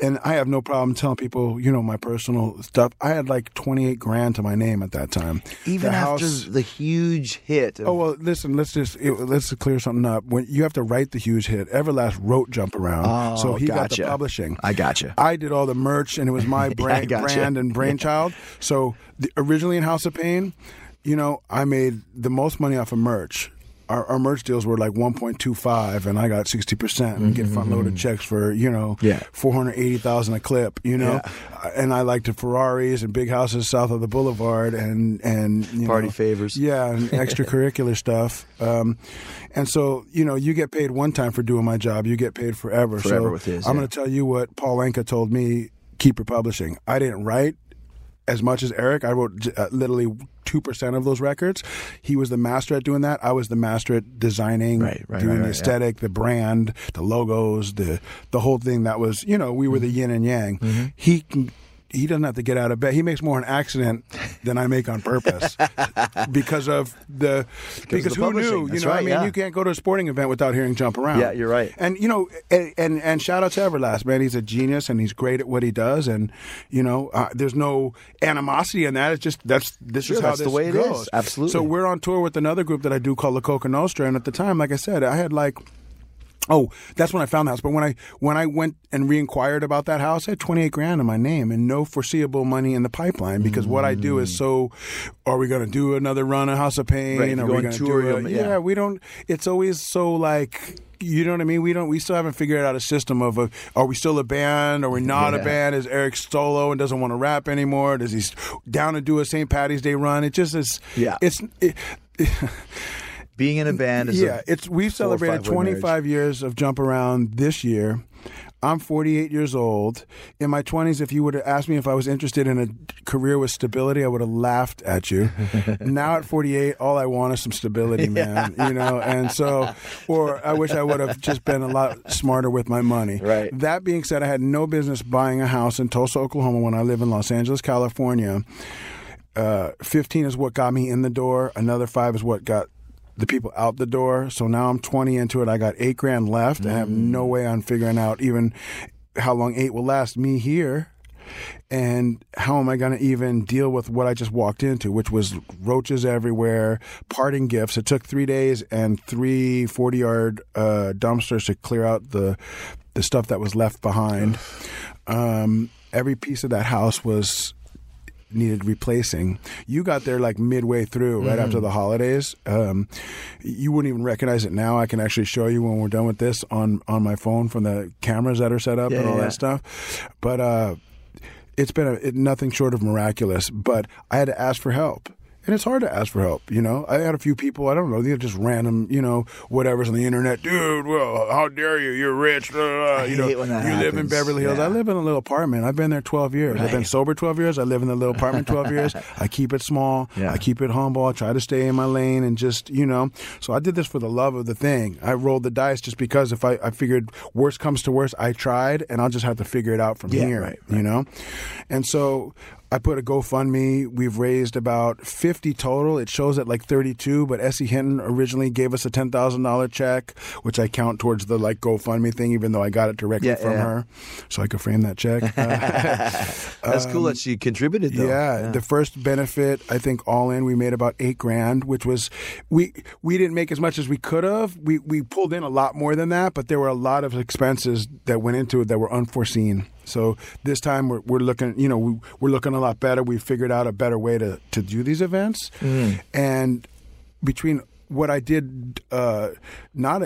And I have no problem telling people, you know, my personal stuff. I had like 28 grand to my name at that time. Even The after house- the huge hit. Of, Oh well, listen. Let's just it, let's clear something up. When you have to write the huge hit, Everlast wrote "Jump Around," Oh, so he got the publishing. I gotcha. I did all the merch, and it was my brand, gotcha. brand and brainchild. So the, originally in House of Pain, you know, I made the most money off of merch. Our, our merch deals were like 1.25, and I got 60 percent and get front loaded checks for you know Mm-hmm, Yeah. 480,000 a clip. You know, Uh, and I liked the Ferraris and big houses south of the boulevard and and Party know, favors. yeah, and extracurricular stuff. Um, and so, you know, you get paid one time for doing my job, you get paid forever. Forever so with his, I'm yeah. going to tell you what Paul Anka told me keep your publishing. I didn't write as much as Eric. I wrote uh, literally 2% of those records. He was the master at doing that. I was the master at designing, Right, right, doing right, the right, yeah. aesthetic, the brand, the logos, the the whole thing that was, you know, we were the yin and yang. Mm-hmm. He can he doesn't have to get out of bed. He makes more an accident than I make on purpose because of the because, the who knew? You That's know, I mean, yeah. you can't go to a sporting event without hearing "Jump Around." Yeah, you're right. And you know, and, and and shout out to Everlast, man. He's a genius and he's great at what he does. And you know, uh, there's no animosity in that. It's just that's this Sure, is how that's the way it goes. is. Absolutely. So we're on tour with another group that I do called La Coka Nostra, and at the time, like I said, I had like. Oh, that's when I found the house. But when I when I went and re-inquired about that house, I had twenty eight grand in my name and no foreseeable money in the pipeline because what I do is so. Are we going to do another run of House of Pain? Right, are we going to do a, yeah. yeah. we don't. It's always so like. You know what I mean? We don't. We still haven't figured out a system of a, are we still a band? Are we not a band? Is Eric solo and doesn't want to rap anymore? Does he down to do a St. Patty's Day run? It just is. Yeah. It's. It, Being in a band is yeah, a it's we've celebrated five-way marriage. 25 years of Jump Around this year. I'm 48 years old. In my 20s, if you would have asked me if I was interested in a career with stability, I would have laughed at you. now at 48, all I want is some stability, man. You know, and so, or I wish I would have just been a lot smarter with my money. Right. That being said, I had no business buying a house in Tulsa, Oklahoma when I live in Los Angeles, California. Uh, 15 is what got me in the door. Another five is what got the people out the door. So now I'm 20 into it. I got eight grand left. I have no way on figuring out even how long eight will last me here. And how am I going to even deal with what I just walked into, which was roaches everywhere, parting gifts. It took three days and three 40 yard uh, dumpsters to clear out the, the stuff that was left behind. Um, every piece of that house was needed replacing. You got there like midway through, right after the holidays. Um, you wouldn't even recognize it now. I can actually show you when we're done with this on on my phone from the cameras that are set up Yeah, and all yeah. that stuff. But uh, it's been a, it, nothing short of miraculous. But I had to ask for help. And it's hard to ask for help. You know, I had a few people I don't know, they're just random, you know, whatever's on the internet. Dude, well, how dare you? You're rich. blah, blah, you know, hate when that you live in. Beverly Hills. Yeah. I live in a little apartment. I've been there 12 years. I've been sober 12 years. I live in a little apartment 12 years. I keep it small. Yeah. I keep it humble. I try to stay in my lane and just, you know. So I did this for the love of the thing. I rolled the dice just because if I, I figured worst comes to worst, I tried and I'll just have to figure it out from Yeah, here, right, you know. And so I put a GoFundMe. We've raised about 50 total. It shows at like 32, but S.E. Hinton originally gave us a $10,000 check, which I count towards the like GoFundMe thing, even though I got it directly Yeah, from yeah. her. So I could frame that check. Uh, That's cool that she contributed though. yeah, the first benefit, I think all in, we made about eight grand, which was we we didn't make as much as we could have. We we pulled in a lot more than that, but there were a lot of expenses that went into it that were unforeseen. So this time we're, we're looking, you know, we, we're looking a lot better. We figured out a better way to to do these events, Mm. and between what I did uh, not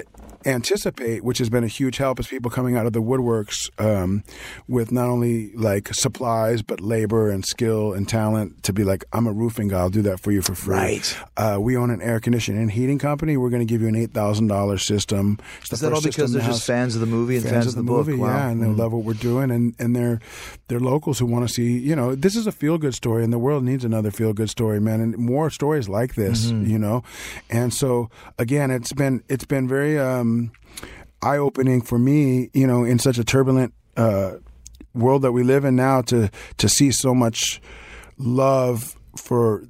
anticipate, which has been a huge help, is people coming out of the woodworks um, with not only like supplies but labor and skill and talent to be like, I'm a roofing guy, I'll do that for you for free. Right. Uh, we own an air conditioning and heating company. We're going to give you an eight thousand dollars system. It's Is that all because they're the just fans of the movie and fans, of the, book? movie, Wow. yeah, and they Mm. love what we're doing, and and they're they're locals who want to see. You know, this is a feel good story, and the world needs another feel good story, man, and more stories like this. Mhm. You know, and so again, it's been it's been very um, eye opening for me. You know, in such a turbulent uh, world that we live in now, to to see so much love for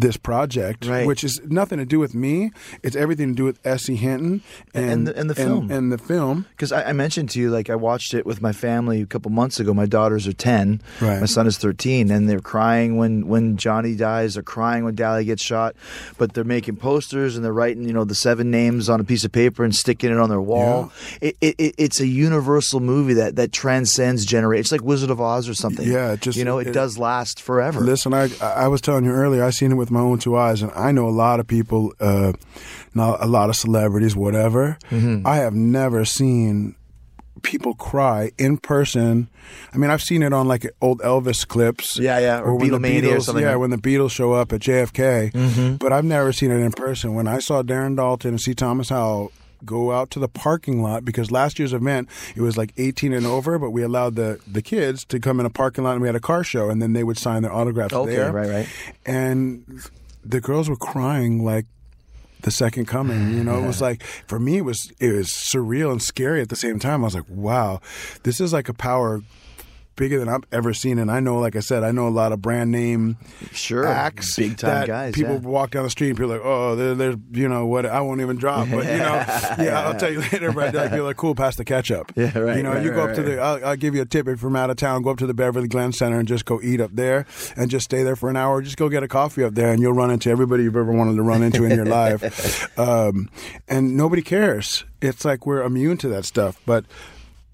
this project, Right. which is nothing to do with me. It's everything to do with S.E. Hinton and, and the, and the film and, the film. because I, I mentioned to you like I watched it with my family a couple months ago. My daughters are ten, Right. my son is thirteen, and they're crying when when Johnny dies. They're crying when Dally gets shot, but they're making posters and they're writing you know the seven names on a piece of paper and sticking it on their wall. It, it, it it's a universal movie that that transcends generations. It's like Wizard of Oz or something. Yeah, it just- you know it, it- does last forever. Listen, I I was telling you earlier, I seen it with my own two eyes, and I know a lot of people, uh, not a lot of celebrities, whatever. Mm-hmm. I have never seen people cry in person. I mean, I've seen it on like old Elvis clips. Yeah, yeah, or when the or Beatles, something Yeah, like- when the Beatles show up at JFK. Mhm. But I've never seen it in person. When I saw Darren Dalton and C. Thomas Howell go out to the parking lot because last year's event it was like 18 and over but we allowed the the kids to come in a parking lot and we had a car show and then they would sign their autographs Okay, there. right, right. and the girls were crying like the second coming you know? It was like for me it was it was surreal and scary at the same time. I was like wow this is like a power bigger than I've ever seen. And I know, like I said, I know a lot of brand name sure acts, big time guys. People yeah. walk down the street and people are like, oh, there, there's you know what? I won't even drop, but you know, yeah, I'll tell you later. But like, you're like, cool, pass the ketchup. Yeah, right, You know, right, you go right, up to right. the. I'll, I'll give you a tip if you're from out of town. Go up to the Beverly Glen Center and just go eat up there, and just stay there for an hour. Just go get a coffee up there, and you'll run into everybody you've ever wanted to run into in your life. Um, and nobody cares. It's like we're immune to that stuff, but.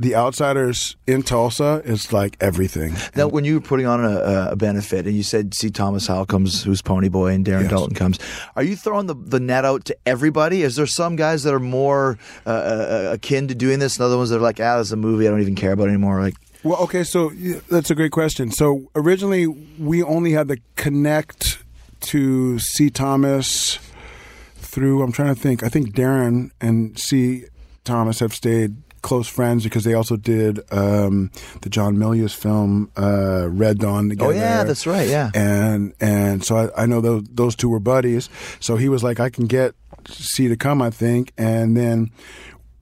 The outsiders in Tulsa is like everything. Now, when you were putting on a, a benefit and you said, C. Thomas Howell comes, who's Pony Boy, and Darren Yes. Dalton comes, are you throwing the, the net out to everybody? Is there some guys that are more uh, uh, akin to doing this and other ones that are like, ah, this is a movie I don't even care about anymore? Like, Well, okay, so that's a great question. So originally, we only had the connect to C. Thomas through. I'm trying to think. I think Darren and C. Thomas have stayed close friends because they also did um, the John Milius film uh, Red Dawn together. oh, yeah, that's right, yeah. And and so I, I know those those two were buddies. So he was like, I can get C to come, I think, and then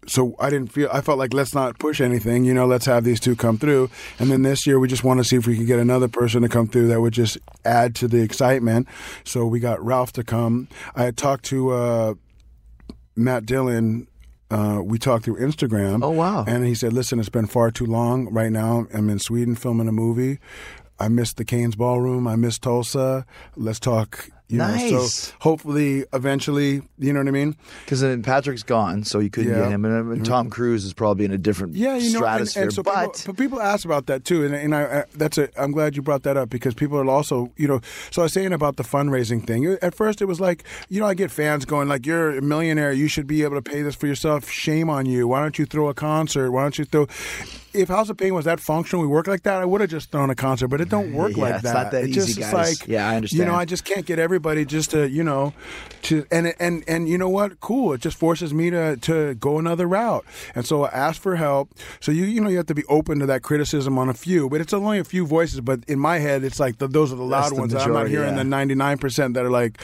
so I didn't feel I felt like let's not push anything, you know, let's have these two come through. And then this year we just want to see if we could get another person to come through that would just add to the excitement. So we got Ralph to come. I had talked to uh, Matt Dillon. Uh, we talked through Instagram. Oh, wow. And he said, "Listen, it's been far too long. Right now, I'm in Sweden filming a movie. I miss the Cain's Ballroom. I miss Tulsa. Let's talk." You know, Nice. so hopefully, eventually, you know what I mean. because then Patrick's gone, so you couldn't Yeah. get him. And, and mm-hmm. Tom Cruise is probably in a different Yeah, you know, and, stratosphere. and so but people, but people ask about that too, and, and I, I that's a. I'm glad you brought that up because people are also, you know, so I was saying about the fundraising thing. At first, it was like, you know, I get fans going like, "You're a millionaire, you should be able to pay this for yourself. Shame on you. Why don't you throw a concert? Why don't you throw?" If House of Pain was that functional, we work like that, I would have just thrown a concert, but it don't work Yeah, like it's that. not that it easy, just guys. like, Yeah, I understand. You know, I just can't get everybody just to you know to and and and you know what cool it just forces me to to go another route and so I ask for help so you you know you have to be open to that criticism on a few but it's only a few voices but in my head it's like the, those are the loud the ones I'm not majority, hearing yeah. the 99% that are like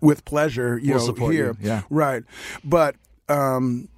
with pleasure you We'll know support you, here yeah. right but um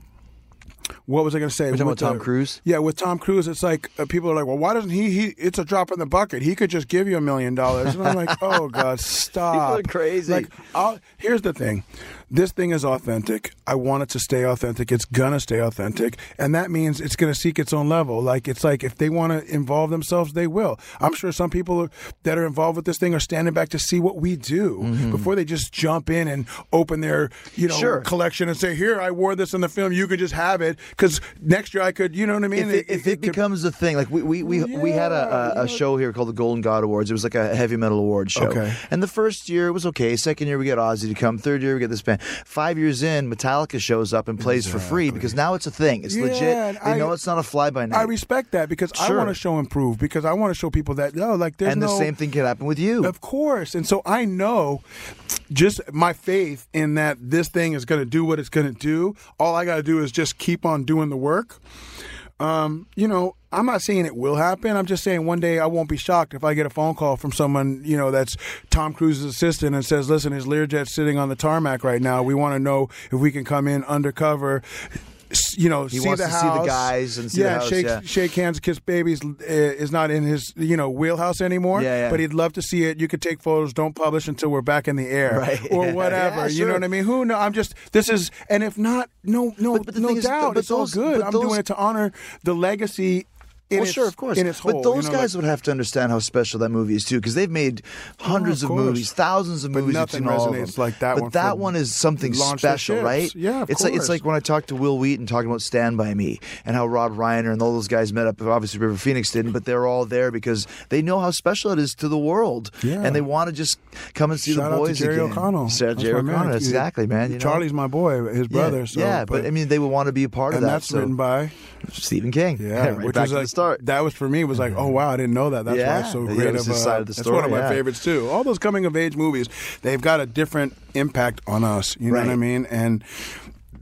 what was I going to say? We're talking With about Tom the- Cruise? Yeah, with Tom Cruise, it's like uh, people are like, "Well, why doesn't he? He it's a drop in the bucket. He could just give you a million dollars." And I'm like, "Oh God, stop!" Crazy. Like, I'll, here's the thing: this thing is authentic. I want it to stay authentic. It's gonna stay authentic, and that means it's gonna seek its own level. Like it's like if they want to involve themselves, they will. I'm sure some people are, that are involved with this thing are standing back to see what we do mm-hmm. before they just jump in and open their you know Sure. collection and say, "Here, I wore this in the film. You could just have it because next year I could." You know what I mean? if it, if it, becomes a thing, like we we we, we had a, a, a show here called the Golden God Awards. It was like a heavy metal award show. Okay. And the first year it was okay. Second year we get Ozzy to come. Third year we get this band. Five years in, Metallica shows up and plays for free because now it's a thing. It's Yeah, legit. They I- know it's not a fly by night. I respect that because I want to show improve because I want to show people that no, like there's and the no same thing can happen with you. Of course. And so I know just my faith in that this thing is going to do what it's going to do. All I got to do is just keep on doing the work. Um, you know, I'm not saying it will happen. I'm just saying one day I won't be shocked if I get a phone call from someone, you know, that's Tom Cruise's assistant and says, listen, his Learjet's sitting on the tarmac right now. We want to know if we can come in undercover. You know, He see wants the to see the guys and see the yeah, house, shake yeah. shake hands, kiss babies uh, is not in his you know wheelhouse anymore. Yeah, yeah. But he'd love to see it. You could take photos. Don't publish until we're back in the air, Right. or whatever. yeah, You know what I mean? Who know? I'm just. This is, and if not, no, no, But- but the no is, doubt. but it's all good. I'm those- doing it to honor the legacy. Well, its, sure, of course. Whole, but those you know, guys like- would have to understand how special that movie is too, because they've made oh, hundreds of of, movies, thousands of But movies. nothing resonates like that but one that one is something special, right? Yeah, of it's like it's like when I talked to Wil Wheaton talking about Stand by Me and how Rob Reiner and all those guys met up. Obviously, River Phoenix didn't, but they're all there because they know how special it is to the world, Yeah. and they want to just come and see Shout the boys Jerry again. O'Connell. Shout That's Jerry O'Connell. Exactly, man. You know? Charlie's my boy, his brother. Yeah, so, yeah, but, I mean, they would want to be a part of that. that's written by Stephen King. Yeah, right which was like, the start. That was for me was like, oh wow, I didn't know that. That's why Yeah, it's so great. of, uh, side of the That's one of story, my yeah. favorites too. All those coming of age movies, they've got a different impact on us. You know what I mean? And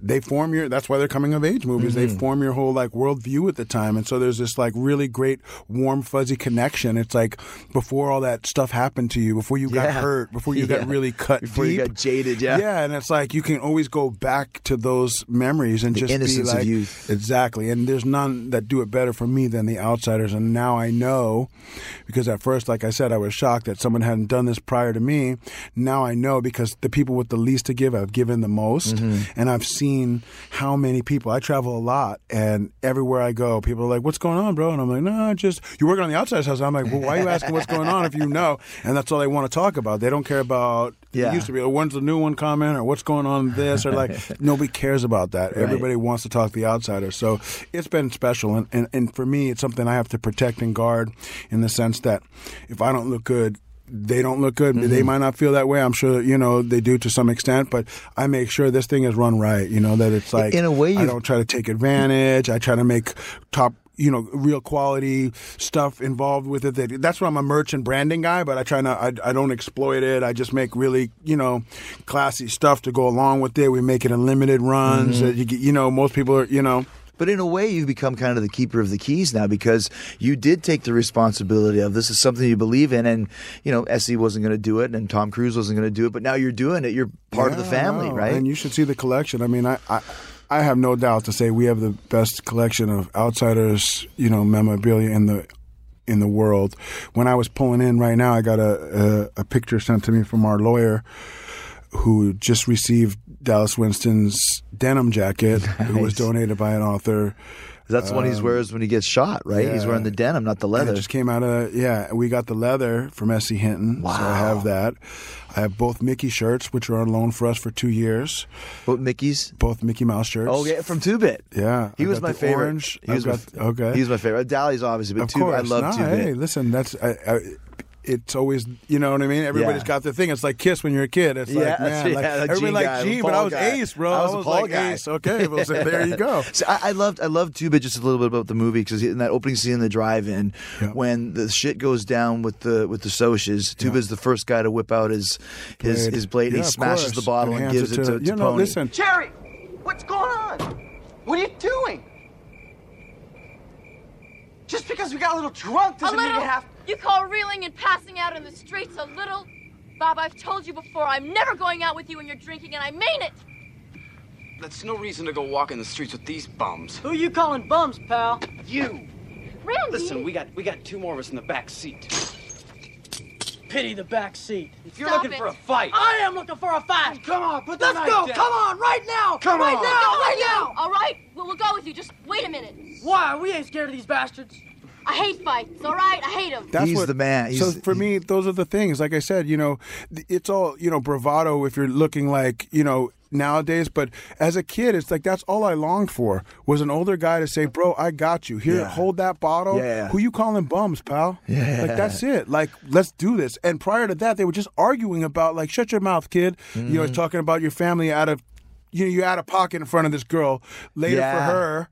they form your. That's why they're coming of age movies. They Mm-hmm. form your whole like worldview at the time, and so there's this like really great warm fuzzy connection. It's like before all that stuff happened to you, before you got hurt, before you Yeah. got really cut Before you got jaded, yeah. Yeah, and it's like you can always go back to those memories and The just innocence be of like, youth. Exactly, and there's none that do it better for me than the outsiders. And now I know, because at first, like I said, I was shocked that someone hadn't done this prior to me. Now I know because the people with the least to give have given the most, Mm-hmm. and I've seen how many people. I travel a lot, and everywhere I go, people are like, "What's going on, bro?" And I'm like, "No, just you're working on the outsider's house." I'm like, "Well, why are you asking what's going on if you know?" And that's all they want to talk about. They don't care about. Yeah. It used to be, oh, when's the new one coming, or what's going on this, or like nobody cares about that. Right. Everybody wants to talk the outsider. So it's been special, and, and and for me, it's something I have to protect and guard, in the sense that if I don't look good. They don't look good. Mm-hmm. They might not feel that way. I'm sure you know they do to some extent, but I make sure this thing is run right. You know that it's like In a way, I you've- don't try to take advantage. I try to make top you know real quality stuff involved with it that that's why I'm a merchant branding guy but I try not I, I don't exploit it I just make really you know classy stuff to go along with it we make it in limited runs Mm-hmm. you, you know most people are you know But in a way, you've become kind of the keeper of the keys now because you did take the responsibility of this is something you believe in, and you know Se wasn't going to do it, and Tom Cruise wasn't going to do it, but now you're doing it. You're part of the family, right? And you should see the collection. I mean, I, I, I have no doubt to say we have the best collection of outsiders, you know, memorabilia in the in the world. When I was pulling in right now, I got a a, a picture sent to me from our lawyer. Who just received Dallas Winston's denim jacket, who was donated by an author. That's the one he Um, wears when he gets shot, right? He's wearing the denim, not the And leather. it just came out of yeah. We got the leather from S.E. Hinton, so I have that. I have both Mickey shirts, which are on loan for us for two years. Both Mickey's, both Mickey Mouse shirts. Oh yeah, from Two Bit. Yeah, He I was my favorite. Orange. He was I've my, got- okay. He was my favorite. Dally's obviously, but of Two course. I love no, Two Bit. Hey, listen, that's I, I, it's always you know what I mean. Everybody's Yeah. got their thing. It's like Kiss when you're a kid. It's Yeah, like that's- man, like, yeah, that everybody Gene like guy, Gene, but I was guy. Ace, bro. I was a Paul like guy. Ace. Okay, well, so there you go. So I, I loved I loved Two Bit just a little bit about the movie because in that opening scene in the drive-in, when the shit goes down with the with the Soches, Two Bit's the first guy to whip out his his Blade. his blade. and Yeah, he smashes course. the bottle And and, gives it it to- to, you know, Pony. listen. Jerry, what's going on? What are you doing? Just because we got a little drunk doesn't mean little? you have. You call reeling and passing out in the streets a little? Bob, I've told you before, I'm never going out with you when you're drinking, and I mean it. That's no reason to go walk in the streets with these bums. Who you calling bums, pal? You. Randy! Listen, we got we got two more of us in the back seat. Pity the back seat. If you're looking for a fight, I am looking for a fight. come on, put the Let's knife go. down. Come on, right now. Come right on. now. Right with you, now. all right? Well, we'll go with you. Just wait a minute. Why? We ain't scared of these bastards. I hate fights, all right? I hate them. That's He's what, the man. so He's- for me, those are the things. Like I said, you know, it's all you know bravado if you're looking like you know nowadays. But as a kid, it's like that's all I longed for was an older guy to say, "Bro, I got you. Here, Yeah. hold that bottle. Yeah. Who you calling bums, pal? Yeah. Like that's it. Like let's do this." And prior to that, they were just arguing about like, "Shut your mouth, kid." You know, Mm-hmm. talking about your family out of you know, you're out of pocket in front of this girl. Later for her,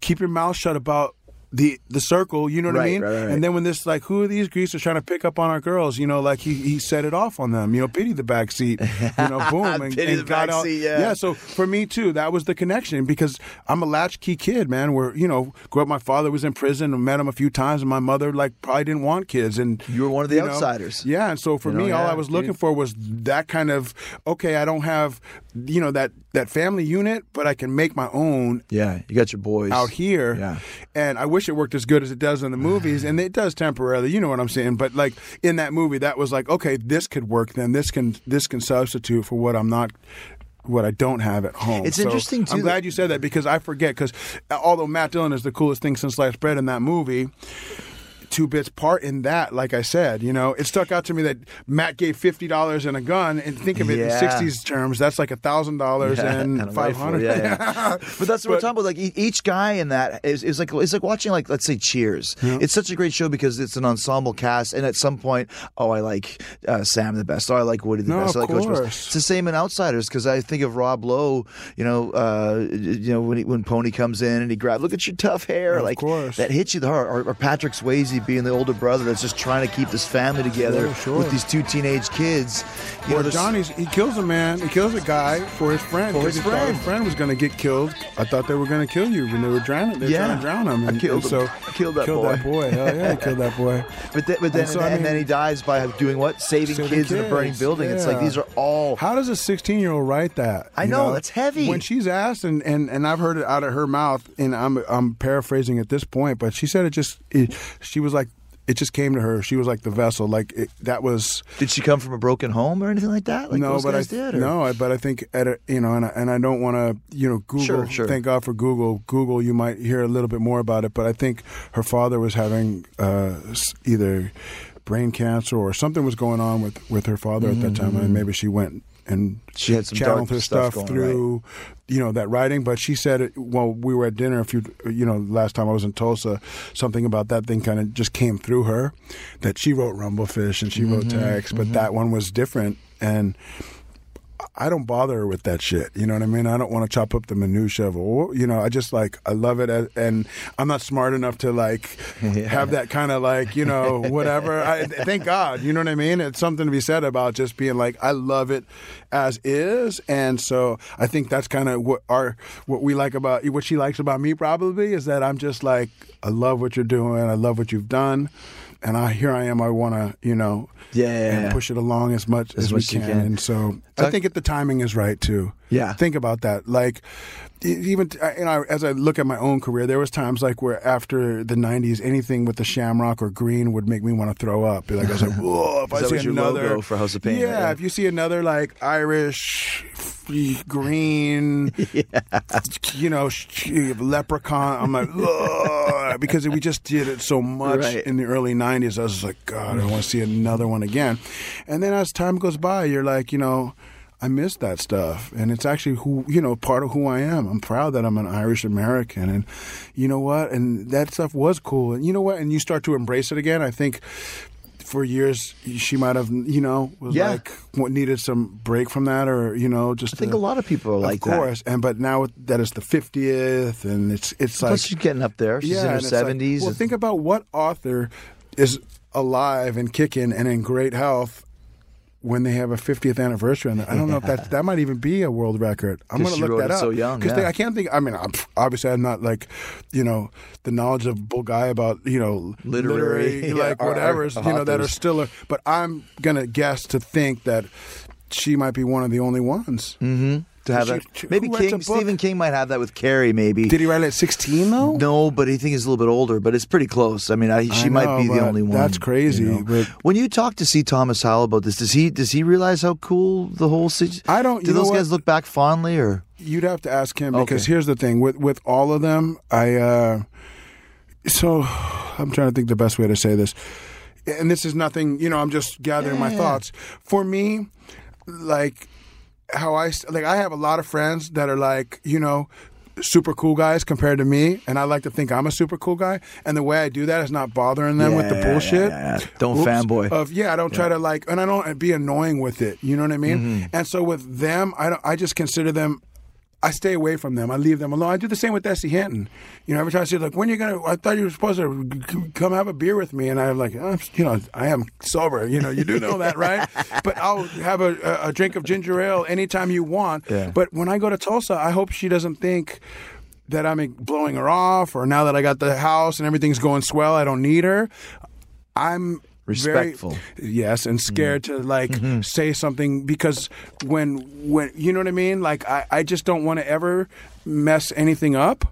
keep your mouth shut about the the circle. You know what I mean? right, right, right. And then when this like, who are these greasers trying to pick up on our girls? You know, like he he set it off on them. You know, pity the back seat. You know, boom, and, Pity and the got out. seat, yeah. So for me too, that was the connection because I'm a latchkey kid, man. Where you know, grew up. My father was in prison and met him a few times, and my mother like probably didn't want kids, and You were one of the you know, outsiders. Yeah, and so for You know, me, all yeah, I was looking dude. for was that kind of okay. I don't have you know that that family unit, but I can make my own Yeah, you got your boys out here. Yeah. And I wish it worked as good as it does in the movies, and it does temporarily. You know what I'm saying? But like in that movie, that was like, okay, this could work. Then this can this can substitute for what I'm not. What I don't have at home. It's So interesting, too, I'm glad you said that because I forget. Because although Matt Dillon is the coolest thing since sliced bread in that movie, two bits part in that. Like I said, you know, it stuck out to me that Matt gave fifty dollars and a gun, and think of it Yeah. in '60s terms, that's like a thousand dollars and five hundred. yeah, yeah. but that's what we're talking about. Like each guy in that is, is like it's like watching like let's say Cheers. It's such a great show because it's an ensemble cast, and at some point, oh, I like uh, Sam the best. Oh, I like Woody the No, best. I like Coach best. course. It's the same in Outsiders because I think of Rob Lowe. You know, uh, you know when he, when Pony comes in and he grabs, look at your tough hair, Of like course. that hits you the heart. Or, or Patrick Swayze being the older brother that's just trying to keep this family together Sure, sure. with these two teenage kids. You Or know, Johnny's he kills a man, he kills a guy for his friend. For his friend. his friend was going to get killed. I thought they were going to kill you when they were drowning. They were Yeah. trying to drown him. I killed and him. so I killed that killed boy. that boy. Hell yeah, he killed that boy. But, then, but then, And so, and, I mean- then he dies by doing what? Saving, Saving kids, in a burning kids, building. It's like these are all. How does a 16 year old write that? I you know, that's heavy. When she's asked, and, and, and I've heard it out of her mouth, and I'm I'm paraphrasing at this point, but she said it just it, she was like it just came to her. She was like the vessel. Like it, that was. Did she come from a broken home or anything like that? Like no, but I did. Or? no, I- but I think at a, you know, and I, and I don't want to you know Google. Sure, sure. Thank God for Google. Google, you might hear a little bit more about it. But I think her father was having uh, either brain cancer or something was going on with with her father at that time, and maybe she went and She had some channeled dark her stuff stuff, going, through you know that writing. But she said, well, we were at dinner a few, you know, last time I was in Tulsa, something about that thing kind of just came through her that she wrote Rumblefish and she wrote Mhm, Tex, but that one was different and. I don't bother her with that shit. You know what I mean? I don't want to chop up the minutia of, you know, I just like, I love it. as- And I'm not smart enough to like have that kind of like, you know, whatever. I, thank God. You know what I mean? It's something to be said about just being like, I love it as is. And so I think that's kind of what our, what we like about, what she likes about me probably is that I'm just like, I love what you're doing. I love what you've done. And I, here I am. I want to, you know, Yeah, push it along as much as, As we much you can. can. And so I think if the timing is right too. Yeah. Think about that. Like even uh, you know as I look at my own career, there was times like where after the '90s, anything with the Shamrock or Green would make me want to throw up. Like I was like, whoa! If I see another for House of Pain, yeah. Yeah. If you see another like Irish green, you know, leprechaun, I'm like, ugh, because we just did it so much Right. in the early '90s. I was like, God, I want to see another one again. And then as time goes by, you're like, you know. I miss that stuff, and it's actually who you know part of who I am. I'm proud that I'm an Irish American, and you know what, and that stuff was cool. And you know what, and you start to embrace it again. I think for years she might have you know was Yeah. like what needed some break from that or you know just I think a lot of people are like of that. course and but now that it's the 50th and it's it's like Plus, she's getting up there. She's in her and it's like- seventies. well think about what author is alive and kicking and in great health when they have a 50th anniversary on that. I don't know if that that might even be a world record. I'm going to look that up so young, because yeah. I can't think. I mean, I'm, obviously, I'm not like you know the knowledge of bull guy about you know Literary, yeah, like or- whatever you know that are still. A, but I'm going to guess to think that she might be one of the only ones. Mm-hmm. To have that. she- Maybe who writes a King? Stephen King might have that with Carrie. Maybe Did he write it at 16 though? No, but he think he's a little bit older. But it's pretty close. I mean, I, she I might be the only one. that's crazy, you know. but- when you talk to C. Thomas Howell about this, does he does he realize how cool the whole situation? I don't. Do those guys look back fondly, or You'd have to ask him because Okay. here's the thing with with all of them, I uh so I'm trying to think the best way to say this. And this is nothing, you know, I'm just gathering my Yeah. thoughts. For me, like how I like I have a lot of friends that are like, you know, super cool guys compared to me and I like to think I'm a super cool guy and the way I do that is not bothering them with the Yeah, yeah, bullshit. yeah, yeah. Don't Oops. fanboy. Of yeah, I don't try to like and I don't be annoying with it. You know what I mean? Mm-hmm. And so with them, I don't I just consider them I stay away from them. I leave them alone. I do the same with S.E. Hinton. You know, every time I see like, when you gonna? I thought you were supposed to come have a beer with me, and I'm like, oh, you know, I am sober. You know, you do know that, right? but I'll have a, a, a drink of ginger ale anytime you want. Yeah. But when I go to Tulsa, I hope she doesn't think that I'm blowing her off, or now that I got the house and everything's going swell, I don't need her. I'm Respectful. Very, yes, and mm-hmm. scared to like mm-hmm. say something because when when you know what I mean. Like I, I just don't want to ever mess anything up.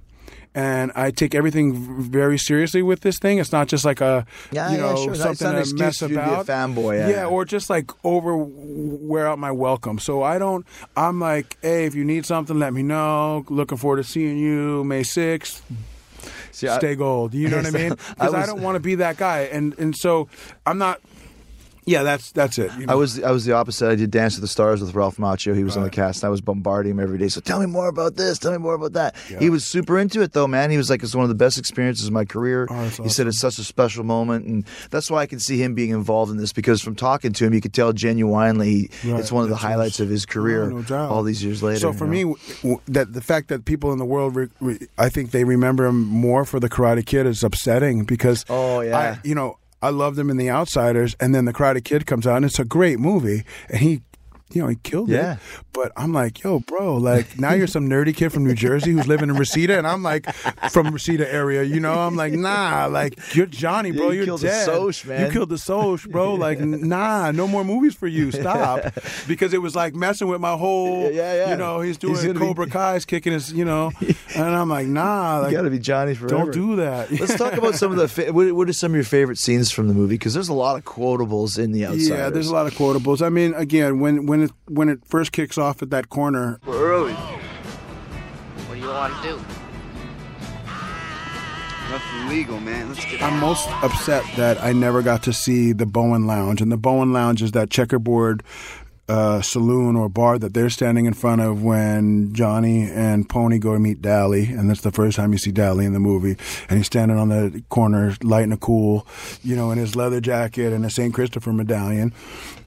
And I take everything very seriously with this thing. It's not just like a, Yeah, you yeah, know, sure. Not- it's something to excuse mess you to about. fanboy, yeah, yeah. or just like over wear out my welcome. So I don't. I'm like, hey, if you need something, let me know. Looking forward to seeing you May sixth. See, I- Stay gold. You know what I mean? Because I, was- don't want to be that guy, and and so I'm not. Yeah, that's that's it. you I was I was the opposite. I did Dance with the Stars with Ralph Macchio. He was on the cast, and I was bombarding him every day. So tell me more about this. Tell me more about that. He was super into it though, man. He was like, it's one of the best experiences of my career. Oh, that's He said it's such a special moment, and that's why I can see him being involved in this because from talking to him, you could tell genuinely Right, it's one of the that's highlights of his career. No, all these years later. So for me, know? that the fact that people in the world, re- re- I think they remember him more for the Karate Kid is upsetting because Oh, yeah. I, you know, I loved him in The Outsiders, and then the Karate Kid comes out, and it's a great movie, and he. You know, he killed Yeah. it. But I'm like, yo, bro, like now you're some nerdy kid from New Jersey who's living in Reseda, and I'm like from Reseda area. You know, I'm like, nah, like you're Johnny, bro. you you're killed the dead. Soch, man. You killed the Soch, bro. Like, nah, no more movies for you. Stop, because it was like messing with my whole. Yeah, yeah. You know, he's doing He's gonna be- Kai's kicking his. You know, and I'm like, nah, like, you got to be Johnny forever. don't do that. Let's talk about some of the. Fa- what, what are some of your favorite scenes from the movie? Because there's a lot of quotables in the outside. Yeah, there's a lot of quotables. I mean, again, when when it when it first kicks off at that corner, We're early. What do you want to do? Nothing legal, man. Let's get I'm most upset that I never got to see the Bowen Lounge, and the Bowen Lounge is that checkerboard uh, saloon or bar that they're standing in front of when Johnny and Pony go to meet Dally, and that's the first time you see Dally in the movie, and he's standing on the corner lighting a cool, you know, in his leather jacket and a St. Christopher medallion,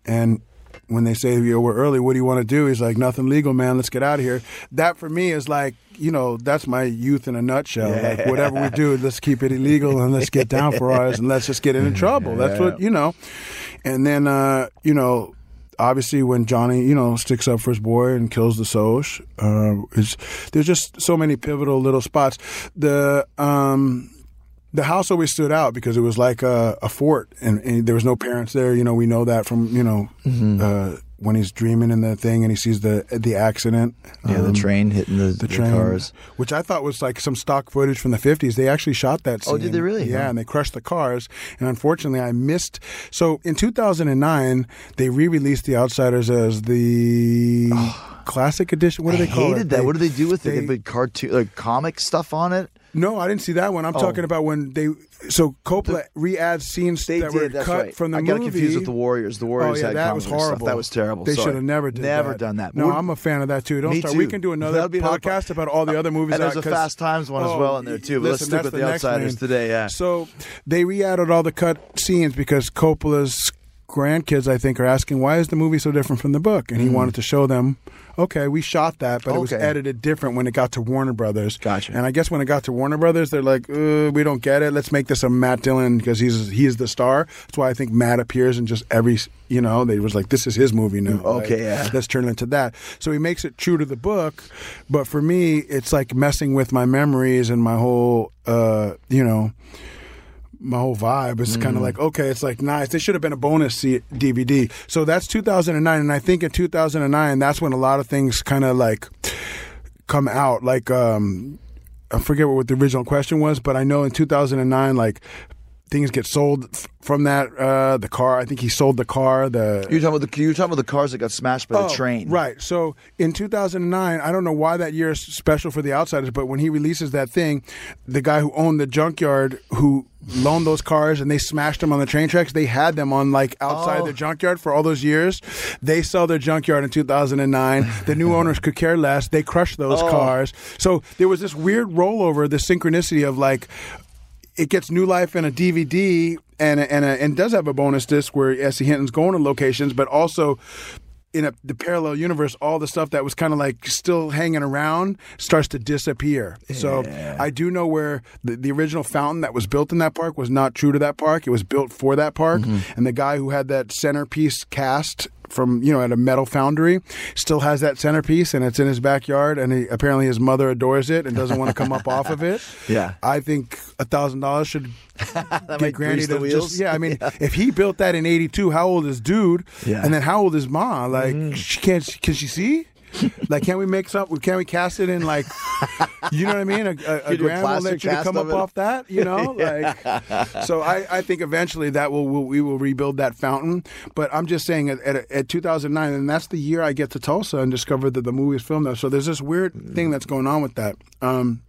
and when they say, "Yo, we're early. What do you want to do?" He's like, "Nothing legal, man. Let's get out of here." That for me is like, you know, that's my youth in a nutshell. Like whatever we do, let's keep it illegal and let's get down for ours and let's just get into trouble. That's what you know. And then, uh, you know, obviously when Johnny, you know, sticks up for his boy and kills the Soch, uh, there's just so many pivotal little spots. The um, the house always stood out because it was like a, a fort, and, and there was no parents there. You know, we know that from you know Mm-hmm. uh, when he's dreaming in the thing and he sees the the accident. Yeah, the um, train hitting the, the the train, cars. which I thought was like some stock footage from the 50s. They actually shot that scene. Oh, did they really? Yeah, Huh. and they crushed the cars. And unfortunately, I missed. So in 2009, they re released The Outsiders as the. Classic edition. What do I they call hated it? that. They- what do they do with it? they- They put cartoon, like comic stuff on it. No, I didn't see that one. I'm Oh. talking about when they. So Coppola re-adds scenes They that did. were cut right. from the I movie. got confused with the Warriors. The Warriors oh, yeah, had that was book stuff. horrible. That was terrible. They should have never did never that. done that. No, We're- I'm a fan of that too. Don't Me start. too. We can do another podcast about all the other movies. And there's a Fast Times one as Oh, well in there too. But let's stick with the, outsiders today. Yeah. So they re-added all the cut scenes because Coppola's grandkids, I think, are asking why is the movie so different from the book, and he Mm. wanted to show them. Okay, we shot that, but it was edited different when it got to Warner Brothers. Gotcha. And I guess when it got to Warner Brothers, they're like, uh, "We don't get it. Let's make this a Matt Dillon because he's he's the star." That's why I think Matt appears in just every. You know, they was like, "This is his movie now." Okay, Like, yeah. Let's turn it into that. So he makes it true to the book, but for me, it's like messing with my memories and my whole, uh, you know, my whole vibe. It's kind of Mm. like, okay, it's like nice. They should have been a bonus C- DVD. So that's 2009, and I think in 2009, that's when a lot of things kind of like come out. Like, um, I forget what the original question was, but I know in 2009, like things get sold f- from that. Uh, the car, I think he sold the car. The You're talking about the you're talking about the cars that got smashed by Oh, the train. Right. So in 2009, I don't know why that year is special for the outsiders, but when he releases that thing, the guy who owned the junkyard who loaned those cars and they smashed them on the train tracks, they had them on like outside Oh. the junkyard for all those years. They sell their junkyard in 2009. the new owners could care less. They crushed those Oh. cars. So there was this weird rollover, this synchronicity of like it gets new life in a DVD and a, and a, and does have a bonus disc where S.E. Hinton's going to locations, but also in a, the parallel universe, all the stuff that was kind of like still hanging around starts to disappear. So I do know where the, the original fountain that was built in that park was not true to that park. It was built for that park, mm-hmm. and the guy who had that centerpiece cast from you know at a metal foundry still has that centerpiece and it's in his backyard and he, apparently his mother adores it and doesn't want to come up off of it Yeah. i think a thousand dollars should That get granny the to wheels. just yeah i mean if he built that in 82 how old is dude Yeah. and then how old is ma like mm. she can't can she see like can we make something can we cast it in like you know what i mean? A, a, a Can you grand will let you come up it? off that you know? Like so I, I think eventually that will, will we will rebuild that fountain. But i'm just saying at, at, at 2009 and that's the year i get to tulsa and discover that the movie is filmed there. So there's this weird thing that's going on with that. Um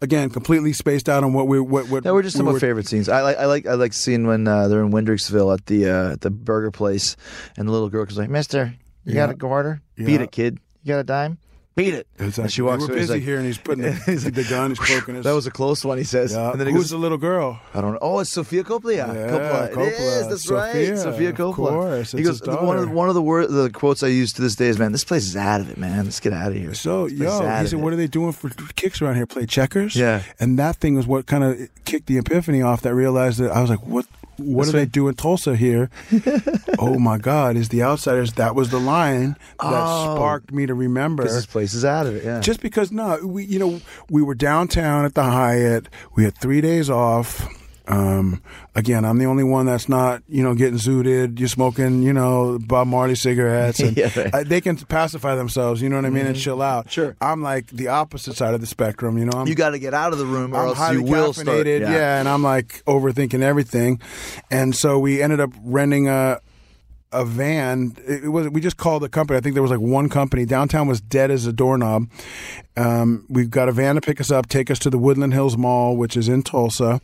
again completely spaced out on what we what, what That were just some we of my favorite scenes. I like I like I like seeing when uh, they're in Windrixville at the uh, at the burger place, and the little girl goes like, "Mister, you Yeah. got a quarter? Beat Yeah. it, kid. You got a dime? Beat it." Exactly. And she walks We're away. busy like- here, and he's putting the, the gun, he's poking his. That was a close one, he says. Yeah. And then he Who's goes, the little girl? I don't know. Oh, it's Sofia Coppola. Yeah, Yeah, Coppola. Coppola. is. That's Sofia, right. Sofia of Coppola. course. He It's goes. his One of daughter. one of the word, the quotes I use to this day is, "Man, this place is out of it, man. Let's get out of here." So, This place is yo, he said, "What are they doing for kicks around here? Play checkers?" Yeah. and that thing was what kind of kicked the epiphany off. That realized that I was like, "What? What That's do they do in Tulsa here?" oh my God! Is the outsiders? That was the line that Oh. sparked me to remember. This place is out of it. Yeah. Just because, no, we you know we were downtown at the Hyatt. We had three days off. Um, again, I'm the only one that's not you know getting zooted. You're smoking you know Bob Marley cigarettes, and Yeah, right. uh, they can pacify themselves. You know what I mean, and chill out. Sure. I'm like the opposite side of the spectrum. You know, I'm you got to get out of the room, or I'm else you will start. caffeinated, yeah. and I'm like overthinking everything, and so we ended up renting a a van. It, was we just called the company. I think there was like one company. Downtown was dead as a doorknob. Um, we got a van to pick us up, take us to the Woodland Hills Mall, which is in Tulsa,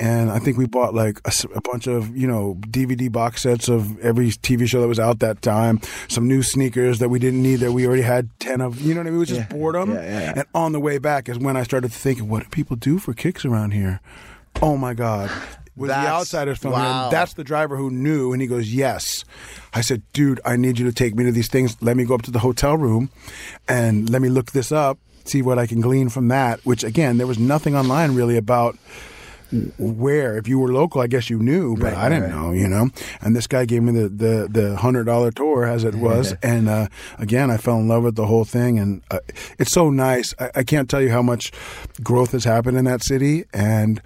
and I think we bought like a bunch of you know DVD box sets of every TV show that was out that time. Some new sneakers that we didn't need that we already had ten of. You know what I mean? It was just boredom. yeah, yeah. And on the way back is when I started thinking, what do people do for kicks around here? Oh my God. Was the That's- outsiders from wow. here? That's the driver who knew, and he goes, "Yes." I said, "Dude, I need you to take me to these things. Let me go up to the hotel room, and let me look this up, see what I can glean from that." Which again, there was nothing online really about where. If you were local, I guess you knew, but Right, I didn't right. know, you know. And this guy gave me the the the hundred dollar tour as it was, and uh, again, I fell in love with the whole thing, and uh, it's so nice. I, I can't tell you how much growth has happened in that city, and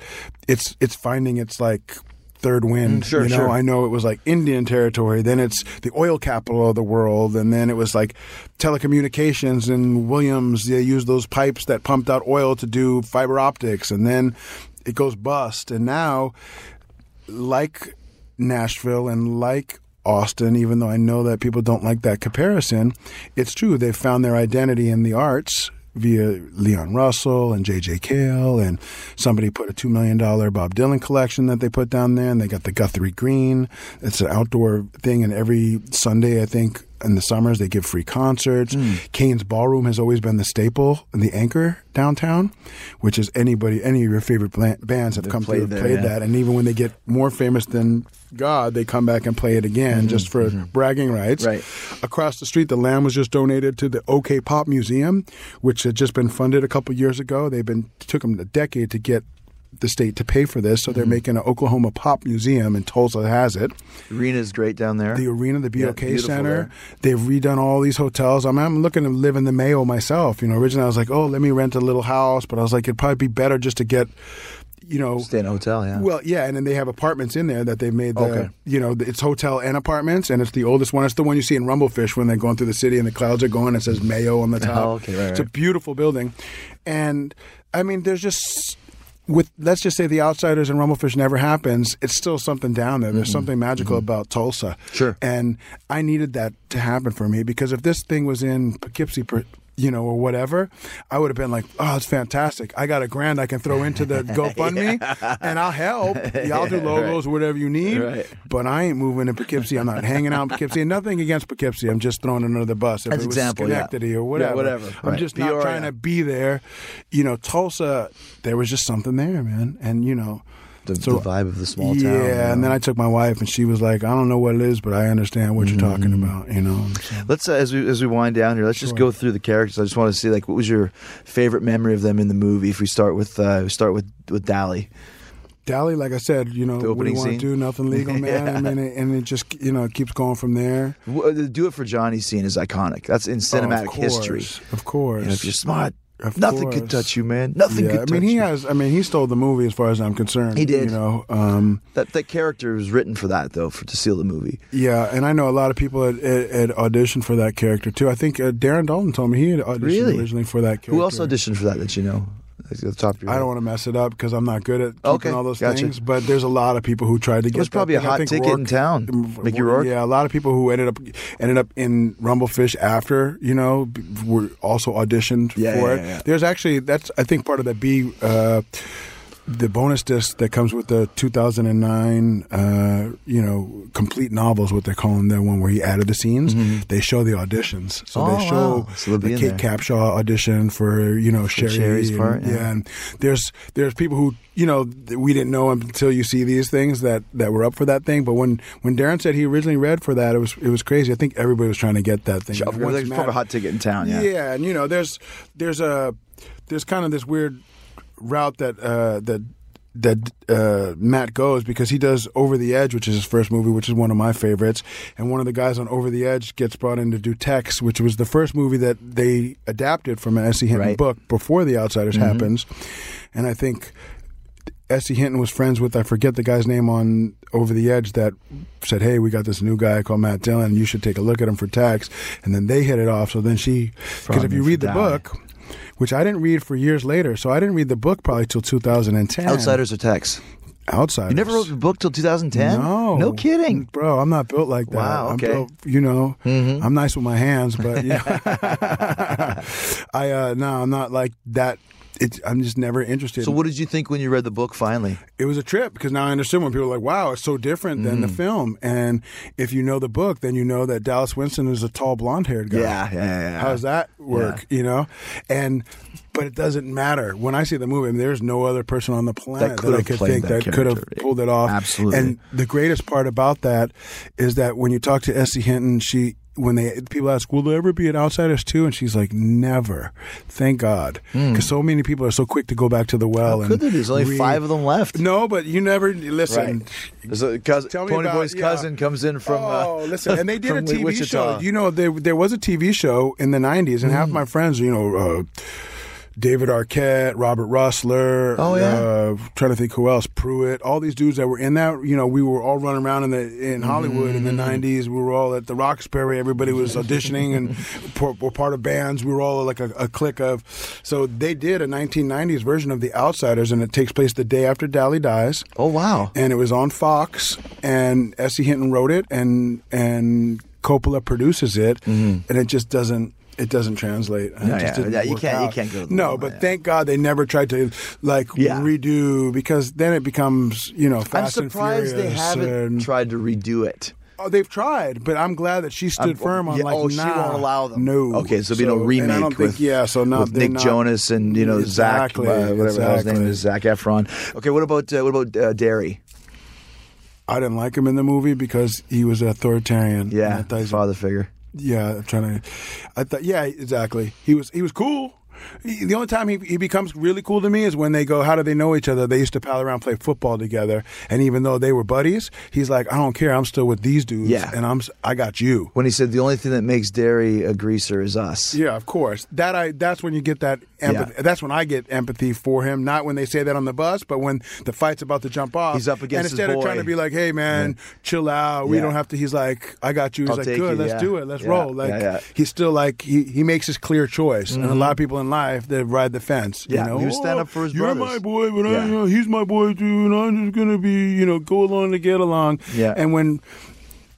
it's it's finding its like third wind. Mm, sure, you know, sure. I know it was like Indian territory, then it's the oil capital of the world, and then it was like telecommunications and Williams. They used those pipes that pumped out oil to do fiber optics, and then it goes bust. And now, like Nashville and like Austin, even though I know that people don't like that comparison. It's true. They've found their identity in the arts via Leon Russell and J.J. Cale, and somebody put a $2 million Bob Dylan collection that they put down there, and they got the Guthrie Green. It's an outdoor thing, and every Sunday, I think, in the summers, they give free concerts. Hmm. Cain's Ballroom has always been the staple and the anchor downtown, which is anybody, any of your favorite bands have come played through there, played yeah. that. And even when they get more famous than God, they come back and play it again mm-hmm. just for mm-hmm. bragging rights. Right. Across the street, the Lamb was just donated to the OK Pop Museum, which had just been funded a couple years ago. They've been took them a decade to get the state to pay for this, so they're mm-hmm. making an Oklahoma Pop Museum, and Tulsa has it. The is great down there. The arena, the BOK beautiful Center. there. They've redone all these hotels. I'm, I'm looking to live in the Mayo myself. You know, originally I was like, oh, let me rent a little house, but I was like, it'd probably be better just to get, you know, Stay in a hotel, yeah. well, yeah, and then they have apartments in there that they've made. The, Okay. You know, it's hotel and apartments, and it's the oldest one. It's the one you see in Rumblefish when they're going through the city and the clouds are going. It says Mayo on the top. Oh, okay, right, It's a beautiful building, and I mean, there's just with let's just say the outsiders and Rumblefish never happens. It's still something down there. There's Mhm. something magical about Tulsa. Sure. and I needed that to happen for me because if this thing was in Poughkeepsie. You know, or whatever, I would have been like, "Oh, it's fantastic! I got a grand I can throw into the GoFundMe, and I'll help. Yeah, I'll do logos, whatever you need. Right. But I ain't moving to Poughkeepsie. I'm not hanging out in Poughkeepsie. And nothing against Poughkeepsie. I'm just throwing another bus. If As it was example, yeah. Schenectady or Yeah, whatever, whatever. I'm Right. just not Peoria. trying to be there. You know, Tulsa, there was just something there, man. And you know, The, the vibe of the small yeah, town. you and then. I took my wife, and she was like, "I don't know what it is, but I understand what you're talking Mm-hmm. about." You know, Let's uh, as we as we wind down here. Let's just go through the characters. I just want to see like what was your favorite memory of them in the movie. If we start with uh, we start with with Dally. Dally, like I said, you know, what do you want to do? Nothing legal, man. I mean, it, and it just you know it keeps going from there. W- The do it for Johnny scene is iconic. That's in cinematic Oh, of course, history. Of course, You know, if you're smart, Of nothing could touch you, man. Nothing yeah, could I mean, he you. has. I mean, he stole the movie as far as I'm concerned. He did. You know. Um, That that character was written for that though, for to seal the movie. yeah, and I know a lot of people had, had, had auditioned for that character too. I think uh, Darren Dalton told me he had auditioned Really? originally for that character. Who else auditioned for that that you know? The top of your I don't want to mess it up because I'm not good at keeping Okay, all those gotcha. things. But there's a lot of people who tried to get. that probably a hot ticket in Rourke- town. Mickey Rourke? Yeah, a lot of people who ended up ended up in Rumblefish after you know were also auditioned Yeah, for yeah, it. yeah. There's actually that's I think part of the B. Uh, the bonus disc that comes with the 2009, uh, you know, complete novels, what they're calling that one where he added the scenes. They show the auditions, so Mm-hmm. Oh, they show wow. So the Kate. Capshaw audition for you know Cherry. Cherry's and- part, yeah. yeah, and there's there's people who you know we didn't know until you see these things that that were up for that thing. But when when Darren said he originally read for that, it was it was crazy. I think everybody was trying to get that thing. Sure, And there's once probably a hot ticket in town. Yeah. yeah, and you know, there's there's a there's kind of this weird route that uh, that that uh, Matt goes because he does Over the Edge, which is his first movie, which is one of my favorites. And one of the guys on Over the Edge gets brought in to do Tex, which was the first movie that they adapted from an S.E. Hinton Right. book before The Outsiders Mhm. happens. And I think S.E. Hinton was friends with, I forget the guy's name on Over the Edge that said, Hey, we got this new guy called Matt Dillon. You should take a look at him for Tex. And then they hit it off. So then she, because if you read for the book, which I didn't read for years later, so I didn't read the book probably till 2010. Outsiders or Tex? Outsiders. You never wrote the book till 2010? No, No kidding. bro. I'm not built like that. Wow, I'm okay. built, you know, Mhm. I'm nice with my hands, but you know, I uh, no, I'm not like that. It's, I'm just never interested. So what did you think when you read the book finally? it was a trip because now I understand when people are like, "Wow, it's so different than the Mhm. film." And if you know the book, then you know that Dallas Winston is a tall, blonde-haired guy. Yeah, yeah, yeah, yeah. How does that work? You know, and but it doesn't matter when I see the movie. I mean, there's no other person on the planet that, could I could think that that, could have pulled it off. Absolutely. And the greatest part about that is that when you talk to S.E. Hinton, she when they people ask, "Will there ever be an Outsiders too?" and she's like, "Never." Thank God, because so many people are so quick to go back to the well. Hmm. How and could there? There's only read- five of them left. No, but you never listen. Right. A cousin, Pony about- Boy's yeah. cousin comes in from. Oh, uh, listen, and they did a TV Wichita. show. You know, there there was a TV show in the '90s, and Hmm. half my friends, you know. Uh, David Arquette, Robert Rusler. Oh, yeah? uh, trying to think who else. Pruitt. All these dudes that were in that. You know, we were all running around in the in Hollywood in the Mm-hmm. '90s. We were all at the Roxbury. Everybody was auditioning and por- were part of bands. We were all like a, a clique of. So they did a 1990s version of The Outsiders, and it takes place the day after Dally dies. Oh wow! And it was on Fox, and S.E. Hinton wrote it, and and Coppola produces it, and it just doesn't. It doesn't translate. Mm-hmm. Yeah, just yeah. Yeah, you can't- you can't go No, but thank God they never tried to like redo because then it becomes you know I'm fast and surprised they haven't and- tried to redo it. Oh, they've tried, but I'm glad that she stood I'm- firm on yeah, like, oh, she won't allow them. No. Okay, so there'll be no and I don't remake think, with yeah. So now with Nick not- Jonas and you know exactly, Zach, uh, whatever hell his name is, Zach Efron. Okay, what about uh, what about uh, Darry? I didn't like him in the movie because he was authoritarian. Yeah, I thought he's- father figure. Yeah, I'm trying to. I thought, yeah, exactly. He was he was cool. He- The only time he, he becomes really cool to me is when they go, How do they know each other? They used to pal around, play football together, and even though they were buddies, he's like, I don't care. I'm still with these dudes, Yeah. and I'm I got you. When he said the only thing that makes Darry a greaser is us. Yeah, of course. That I that's when you get that empathy. That's when I get empathy for him. Not when they say that on the bus, but when the fight's about to jump off. He's up against and instead of trying to be like, "Hey, man, chill out. We Yeah. don't have to." He's like, "I got you." He's I'll like, "Good, you, let's yeah. do it. Let's Yeah, roll." Like yeah, yeah. he's still like he he makes his clear choice, and a Mhm. lot of people in life they ride the fence. Yeah, you know? he was stand "Oh, up for his You're brothers." my boy, but I, Yeah. you know, he's my boy too, and I'm just gonna be you know go along to get along. Yeah. and when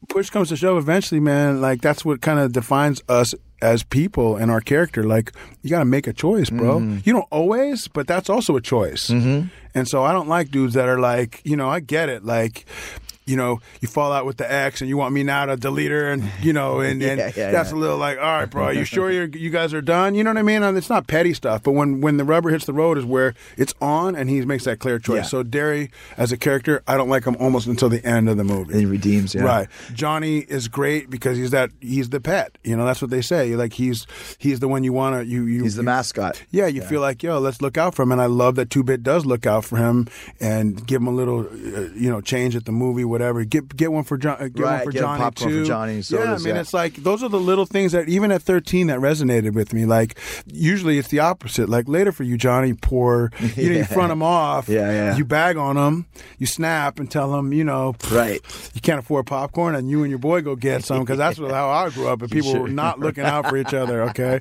push comes to shove, eventually, man, like that's what kind of defines us as people and our character. Like you got to make a choice, bro. Mhm. You don't always, but that's also a choice. Mhm. And so I don't like dudes that are like, you know, I get it, like. You know, you fall out with the ex, and you want me now to delete her, and you know, and, and Yeah, yeah, that's yeah. a little like, all right, bro, you sure you're, you guys are done? You know what I mean? And it's not petty stuff, but when when the rubber hits the road is where it's on, and he makes that clear choice. So Darry, as a character, I don't like him almost until the end of the movie. And he redeems, yeah. Right. Johnny is great because he's that he's the pet. You know, that's what they say. Like he's he's the one you want to you you He's the you- mascot. Yeah, you feel like yo, let's look out for him, and I love that Two Bit does look out for him and give him a little, uh, you know, change at the movie, whatever. Get get one for John, uh, get Right, one for get a Johnny popcorn for too. Johnny, yeah, I mean, yeah. it's like those are the little things that even at thirteen that resonated with me. Like usually it's the opposite. Like later for you, Johnny, poor, you know, you front him off, Yeah, yeah. you bag on him, you snap and tell him, you know, Right. you can't afford popcorn, and you and your boy go get some because that's what, how I grew up, and people Sure. were not looking out for each other. Okay,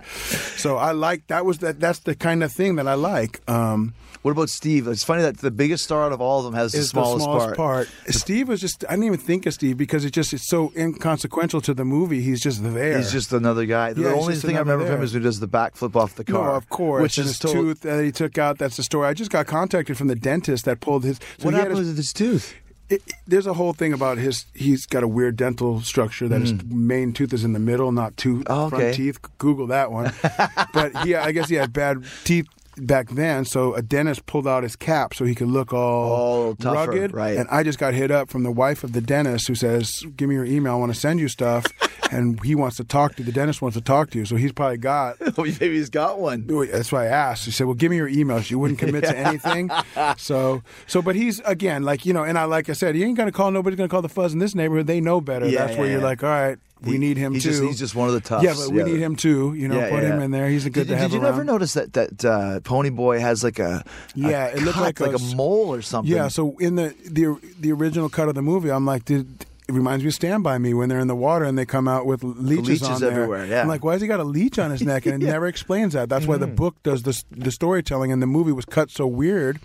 so I like that was that that's the kind of thing that I like. Um, What about Steve? It's funny that the biggest star out of all of them has the smallest, the smallest part. Steve was just I didn't even think of Steve because it just it's so inconsequential to the movie. He's just there. He's just another guy. The Yeah, he's only thing I remember of him there. is when he does the backflip off the car. No, of course. Which and is his total- tooth that he took out. That's the story. I just got contacted from the dentist that pulled his. so What happened with his tooth? it, it- there's a whole thing about his. He's got a weird dental structure that his main tooth is in the middle, not two Mm. Oh, front teeth. Google that one. but he, I guess he had bad teeth back then, so a dentist pulled out his cap so he could look all All tougher, rugged. right. And I just got hit up from the wife of the dentist who says, "Give me your email. I want to send you stuff." and he wants to talk to the dentist wants to talk to you, so he's probably got. Oh, maybe he's got one. That's why I asked. He said, "Well, give me your email." She wouldn't commit to anything. So, so, but he's again like you know, and I like I said, he ain't gonna call. Nobody's gonna call the fuzz in this neighborhood. They know better. Yeah, That's where yeah, you're like, all right, we He- need him too. just- he's just one of the toughs. Yeah, but we Yeah. need him too. You know, Yeah, put yeah. him in there. He's a good Did, to have did you around. never notice that that uh, Pony Boy has like a Yeah, a it looked like a like a s- mole or something? Yeah, so in the the the original cut of the movie, I'm like, did it reminds me of Stand By Me when they're in the water and they come out with leeches, leeches on there. everywhere, yeah. I'm like, why has he got a leech on his neck? And it never explains that. That's why the book does the the storytelling, and the movie was cut so weird.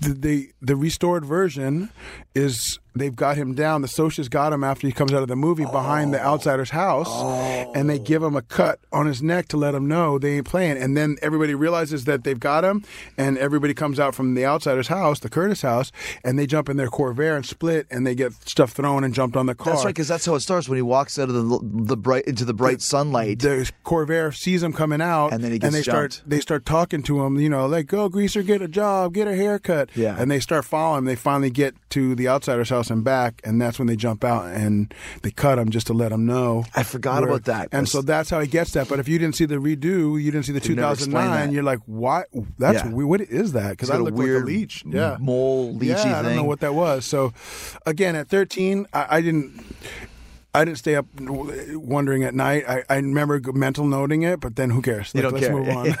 The the, the restored version is they've got him down. The socials got him after he comes out of the movie behind the outsider's house, and they give him a cut on his neck to let him know they ain't playing. And then everybody realizes that they've got him, and everybody comes out from the outsider's house, the Curtis house, and they jump in their Corvair and split, and they get stuff thrown and jumped on the car. That's right, because that's how it starts when he walks out of the the bright into the bright sunlight. The Corvair sees him coming out, And then he gets they start jumped. they start talking to him. You know, like go greaser, get a job, get a haircut. Yeah. and they start following him. They finally get to the outsider's house and back, and that's when they jump out and they cut him just to let him know. I forgot where- about that. And so that's how he gets that. But if you didn't see the redo, you didn't see the They never explain 2009. You're like, what? That's Yeah. what is that? Because I weird like a leech. Yeah, mole leechy yeah, I don't know what that was. So, again, at 13, I, I didn't. I didn't stay up wondering at night. I, I remember mental noting it, but then who cares? You don't let's care. move on.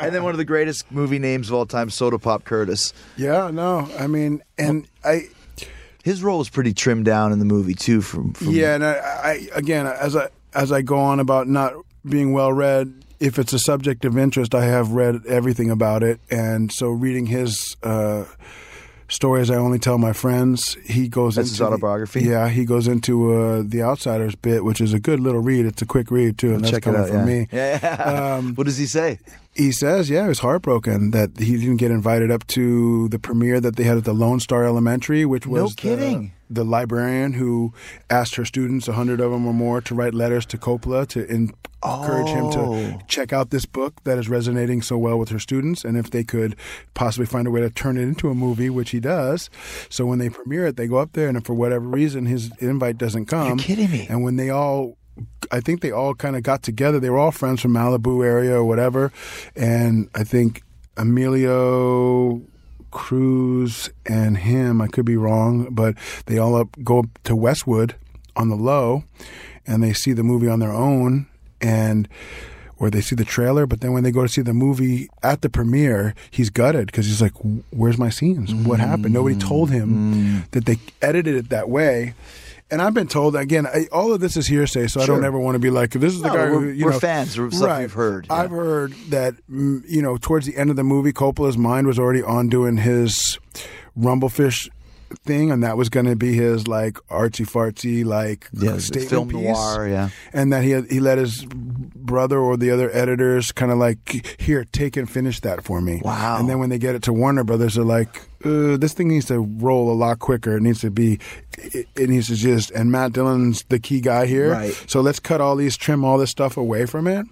and then one of the greatest movie names of all time, Soda Pop Curtis. Yeah, no, I mean, and I. His role was pretty trimmed down in the movie too. From, from Yeah, and I, I again as I as I go on about not being well read, if it's a subject of interest, I have read everything about it, and so reading his uh, stories, I only tell my friends. He goes That's into his the- autobiography? yeah, he goes into uh, the Outsiders bit, which is a good little read. It's a quick read too, and that's check it coming out. from yeah. me. Yeah. Um, what does he say? He says, yeah, he was heartbroken that he didn't get invited up to the premiere that they had at the Lone Star Elementary, which was the- kidding. The, librarian who asked her students, a hundred of them or more, to write letters to Coppola to encourage him Oh. to check out this book that is resonating so well with her students, and if they could possibly find a way to turn it into a movie, which he does. So when they premiere it, they go up there, and if for whatever reason his invite doesn't come, You're kidding me. and when they all I think they all kind of got together. They were all friends from Malibu area or whatever, and I think Emilio Cruz and him. I could be wrong, but they all up go up to Westwood on the low, and they see the movie on their own, and or they see the trailer. But then when they go to see the movie at the premiere, he's gutted because he's like, "Where's my scenes? What happened? Nobody told him mm. that they edited it that way." And I've been told again. I, all of this is hearsay, so I don't ever want to be like, "This is the No, guy." who, we're- you we're know, fans of stuff we've heard, yeah. I've heard that mm, you know towards the end of the movie, Coppola's mind was already on doing his Rumblefish thing, and that was going to be his like artsy fartsy like Yeah, statement film piece. noir, yeah. and that he had, he let his brother or the other editors kind of like here take and finish that for me. Wow. And then when they get it to Warner Brothers, they're like, uh, this thing needs to roll a lot quicker. It needs to be, it, it needs to just. And Matt Dillon's the key guy here, Right. So let's cut all these, trim all this stuff away from it.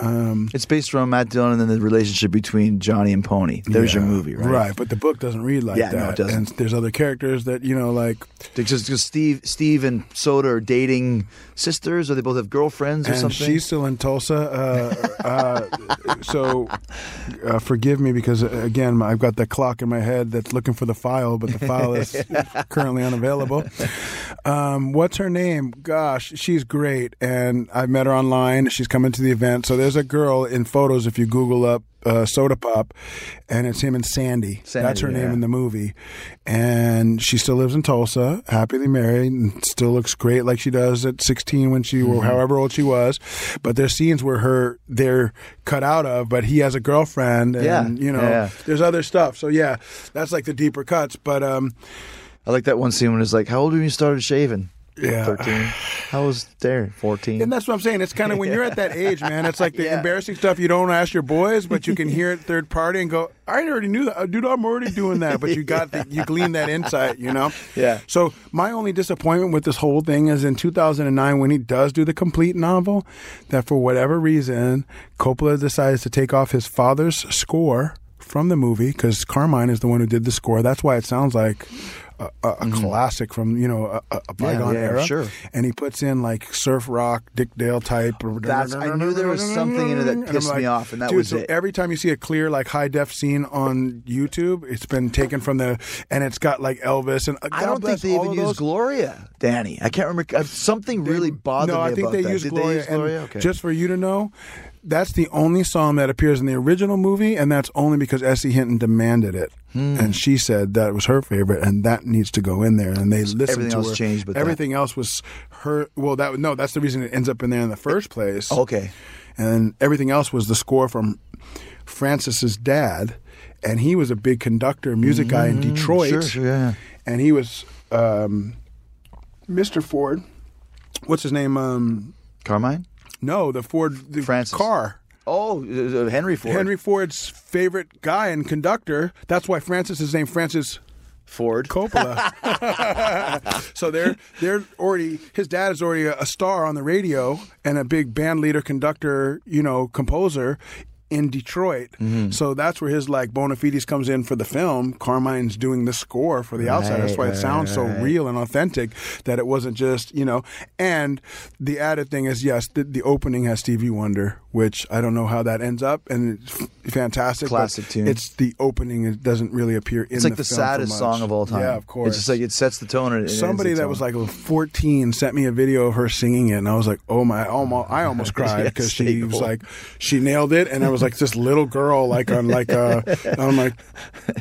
Um, It's based around Matt Dillon and then the relationship between Johnny and Pony. There's your movie, right? Right, but the book doesn't read like Yeah, that. no, it doesn't. And there's other characters that you know, like because Steve Steve and Soda are dating sisters, or they both have girlfriends or and something. she's still in Tulsa. Uh, uh, so uh, forgive me because uh, again, I've got the clock in my head that's looking for the file, but the file is currently unavailable. Um, what's her name? Gosh, she's great, and I've met her online. She's coming to the event. So there's a girl in photos if you Google up. Uh, soda pop, and it's him and Sandy. Sandy, That's her name in the movie, and she still lives in Tulsa, happily married, and still looks great like she does at 16 when she Mm-hmm. or however old she was. But there's scenes where her they're cut out of, but he has a girlfriend, and Yeah, you know, yeah. there's other stuff. So yeah, that's like the deeper cuts. But um, I like that one scene when it's like, "How old were when you started shaving?" Yeah. thirteen. How was there? Fourteen. And that's what I'm saying. It's kind of when you're at that age, man. It's like the Yeah. embarrassing stuff you don't ask your boys, but you can hear it third party and go, "I already knew that, Uh, dude. I'm already doing that." But you got the, you glean that insight, you know. Yeah. So my only disappointment with this whole thing is in 2009 when he does do the complete novel, that for whatever reason Coppola decides to take off his father's score from the movie because Carmine is the one who did the score. That's why it sounds like. A, a, a classic from you know a, a- bygone yeah, era, sure. and he puts in like surf rock, Dick Dale type. or- That's- I knew there was something in it that pissed me like, off, and that dude, was so it. Every time you see a clear like high def scene on YouTube, it's been taken from the, and it's got like Elvis and uh, I don't think they even those. Gloria, Danny. I can't remember. uh, Something really bothered no, me I think about they that. Did Gloria. they use Gloria? Okay. Just for you to know, that's the only song that appears in the original movie, and that's only because S.E. Hinton demanded it, Hmm. and she said that was her favorite, and that needs to go in there. And they listened everything to else her. changed but that. everything else was her. Well, that no, that's the reason it ends up in there in the first place. Okay. and everything else was the score from Francis's dad, and he was a big conductor, music guy in Detroit. Mm, sure, sure, yeah. And he was um, Mr. Ford. What's his name? Um, Carmine. no, the Ford the Francis. car. Oh, uh, uh, Henry Ford. Henry Ford's favorite guy and conductor. That's why Francis is named Francis Ford. Coppola. so they're they're already his dad is already a, a star on the radio and a big band leader, conductor, you know, composer in Detroit. Mm-hmm. So that's where his like bona fides comes in for the film. Carmine's doing the score for the outside. That's why Right, it sounds so right, right. real and authentic that it wasn't just, you know. And the added thing is, yes, the, the opening has Stevie Wonder, which I don't know how that ends up, and it's f- fantastic. Classic tune. It's the opening. It doesn't really appear in It's like the, the, saddest song of all time. Yeah, of course. It's just like it sets the tone. And Somebody that tone. was like 14 sent me a video of her singing it, and I was like, "Oh my!" Almost, I almost cried Yes, because she was like, she nailed it, and I was like this little girl, like on like uh, I'm like,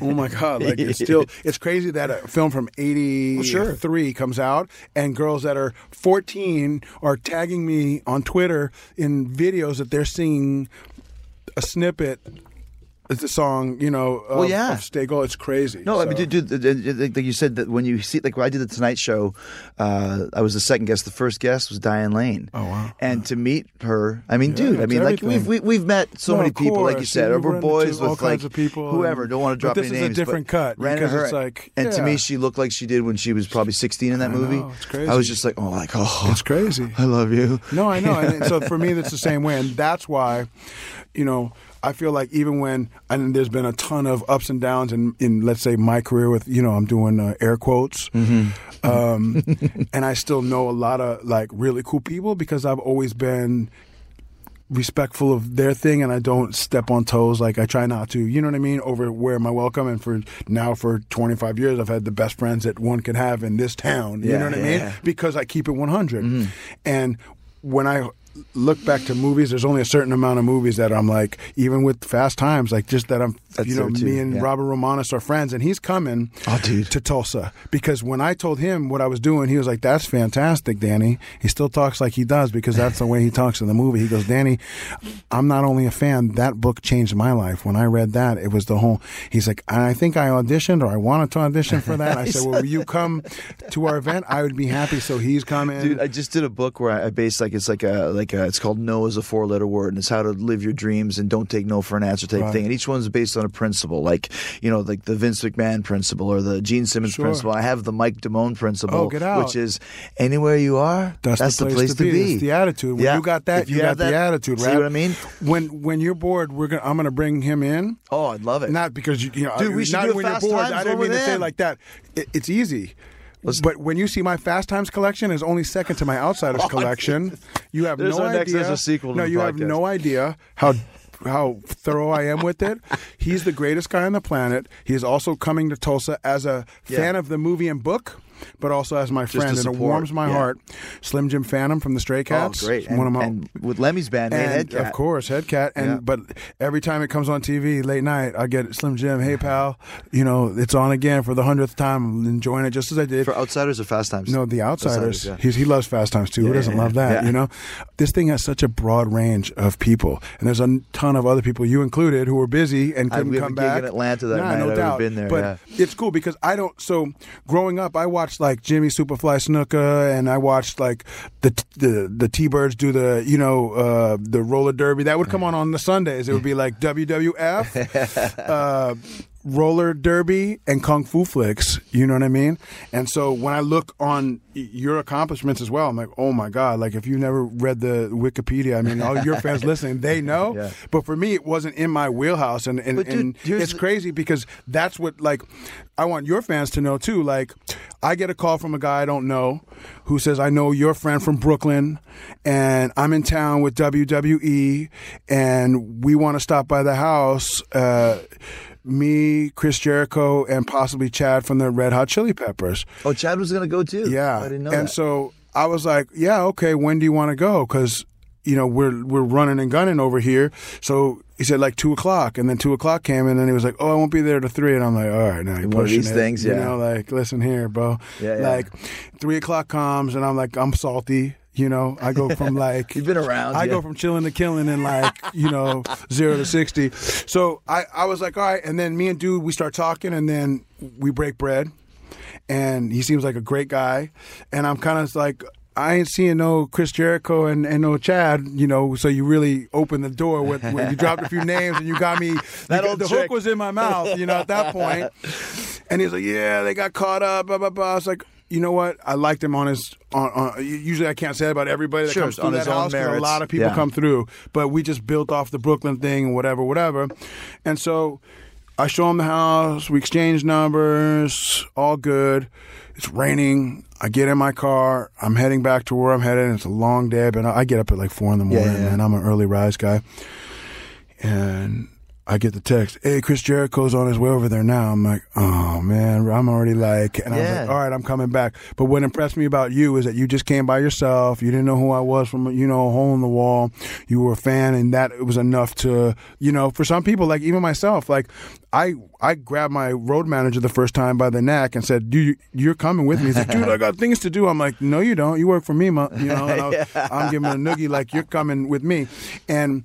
oh my god, like it's still it's crazy that a film from '83 comes out, and girls that are 14 are tagging me on Twitter in videos that they're seeing a snippet. It's a song, you know, of, Well, yeah. of Stay Gold. It's crazy. No, I mean, dude, dude, like you said that when you see, like when I did the Tonight Show, uh, I was the second guest. The first guest was Diane Lane. Oh wow! And to meet her, I mean, Yeah, dude, I mean, like we've we, we've met so No, many people, like you said, Yeah, we're boys with kinds like of people whoever. Don't want to drop but drop this any is a different cut, ran into her, it's like, and to me, she looked like she did when she was probably 16 in that I movie. know, it's crazy. I was just like, oh, like oh, It's crazy. I love you. No, I know. And so for me, that's the same way, and that's why, you know, I feel like even when and there's been a ton of ups and downs in, in let's say my career with you know I'm doing uh, air quotes, Mm-hmm. um, and I still know a lot of like really cool people because I've always been respectful of their thing and I don't step on toes. Like I try not to you know what I mean over where my welcome? And for now for 25 years I've had the best friends that one could have in this town. You Yeah, know what I mean? because I keep it 100 Mm-hmm. and when I look back to movies there's only a certain amount of movies that I'm like even with Fast Times like just that I'm That's you know me and yeah. Robert Romanus are friends and he's coming Oh, dude. to Tulsa because when I told him what I was doing, he was like, "That's fantastic, Danny." He still talks like he does because that's the way he talks in the movie. He goes, "Danny, I'm not only a fan. That book changed my life. When I read that, it was the whole." He's like, "I think I auditioned or I wanted to audition for that." I said, "Well, will you come to our event? I would be happy." So he's coming. Dude, I just did a book where I I based like it's like a like a it's called No is a four letter word and it's how to live your dreams and don't take no for an answer type Right. thing. And each one's based on a principle, like you know, like the Vince McMahon principle or the Gene Simmons Sure. principle. I have the Mike Damone principle, Oh, which is anywhere you are, That's, the, place to be. It's the attitude. When Yeah. you got that, If you, you got have the that- attitude. see right? what I mean? When when you're bored, we're gonna I'm gonna bring him in. Oh, I'd love it. Not because you, you know, Dude, we should not do when Fast you're bored. I didn't mean to say it like that. It, it's easy. But when you see my Fast Times collection is only second to my Outsiders oh, collection, you have There's no our next- idea. there's a sequel to no, you have no idea how how thorough I am with it. He's the greatest guy on the planet. He is also coming to Tulsa as a fan of the movie and book. But also as my friend, and it warms my yeah. heart. Slim Jim Phantom from the Stray oh, Cats, Oh, great. And, one of my with Lemmy's band, and had of course, Headcat. And Yeah. but every time it comes on TV late night, I get Slim Jim. Hey pal, you know it's on again for the hundredth time. I'm enjoying it just as I did. for Outsiders or Fast Times. no, the Outsiders. Outsiders, yeah. He's, he loves Fast Times too. Who doesn't love that? You know, this thing has such a broad range of people, and there's a ton of other people, you included, who were busy and couldn't we come back. in Atlanta that Nah, night. no I doubt. been there, but it's cool because I don't. So growing up, I watched like Jimmy Superfly Snuka, and I watched like the the the T Birds do the you know uh, the roller derby. That would come on on the Sundays. It would be like WWF. uh, roller derby and kung fu flicks you know what i mean? And so when i look on your accomplishments as well i'm like oh my god like if you never read the wikipedia i mean all your fans listening they know. Yeah. but for me it wasn't in my wheelhouse. And and, dude, and it's the- crazy because that's what like i want your fans to know too. Like i get a call from a guy i don't know who says i know your friend from brooklyn and i'm in town with wwe and we want to stop by the house uh me, Chris Jericho, and possibly Chad from the Red Hot Chili Peppers. Oh, Chad was going to go too. Yeah, I didn't know and that. so I was like, "Yeah, okay. When do you want to go?" Because you know we're we're running and gunning over here. So he said like two o'clock, and then two o'clock came, and then he was like, "Oh, I won't be there to three. And I'm like, "All right, now you're One of these it." things, you yeah. know, like listen here, bro. Yeah, yeah. Like three o'clock comes, and I'm like, I'm salty. You know, I go from like You've been around. I yeah. go from chilling to killing in like you know zero to sixty. So I I was like, all right, and then me and dude we start talking, and then we break bread, and he seems like a great guy, and I'm kind of like. I ain't seeing no Chris Jericho and, and no Chad, you know. So you really opened the door with, with you dropped a few names and you got me. That you- old the trick. hook was in my mouth, you know, at that point. And he's like, "Yeah, they got caught up." Blah blah blah. I was like, you know what? I liked him on his. On, on, usually, I can't say that about everybody that Sure, comes through on that house. A lot of people Yeah. come through, but we just built off the Brooklyn thing and whatever, whatever. And so, I show him the house. We exchange numbers. All good. It's raining. I get in my car. I'm heading back to where I'm headed. It's a long day, but I get up at like four in the Yeah, morning, yeah. and I'm an early rise guy. And I get the text, "Hey, Chris Jericho's on his way over there now." I'm like, "Oh man, I'm already like," and I was Yeah. like, "All right, I'm coming back." But what impressed me about you is that you just came by yourself. You didn't know who I was from, you know, a hole in the wall. You were a fan, and that was enough to, you know, for some people, like even myself, like I I grabbed my road manager the first time by the neck and said, "Dude, you're coming with me." He's like, "Dude, I got things to do." I'm like, "No, you don't. You work for me, ma-, you know." And I was, I'm giving a noogie like, "You're coming with me," and.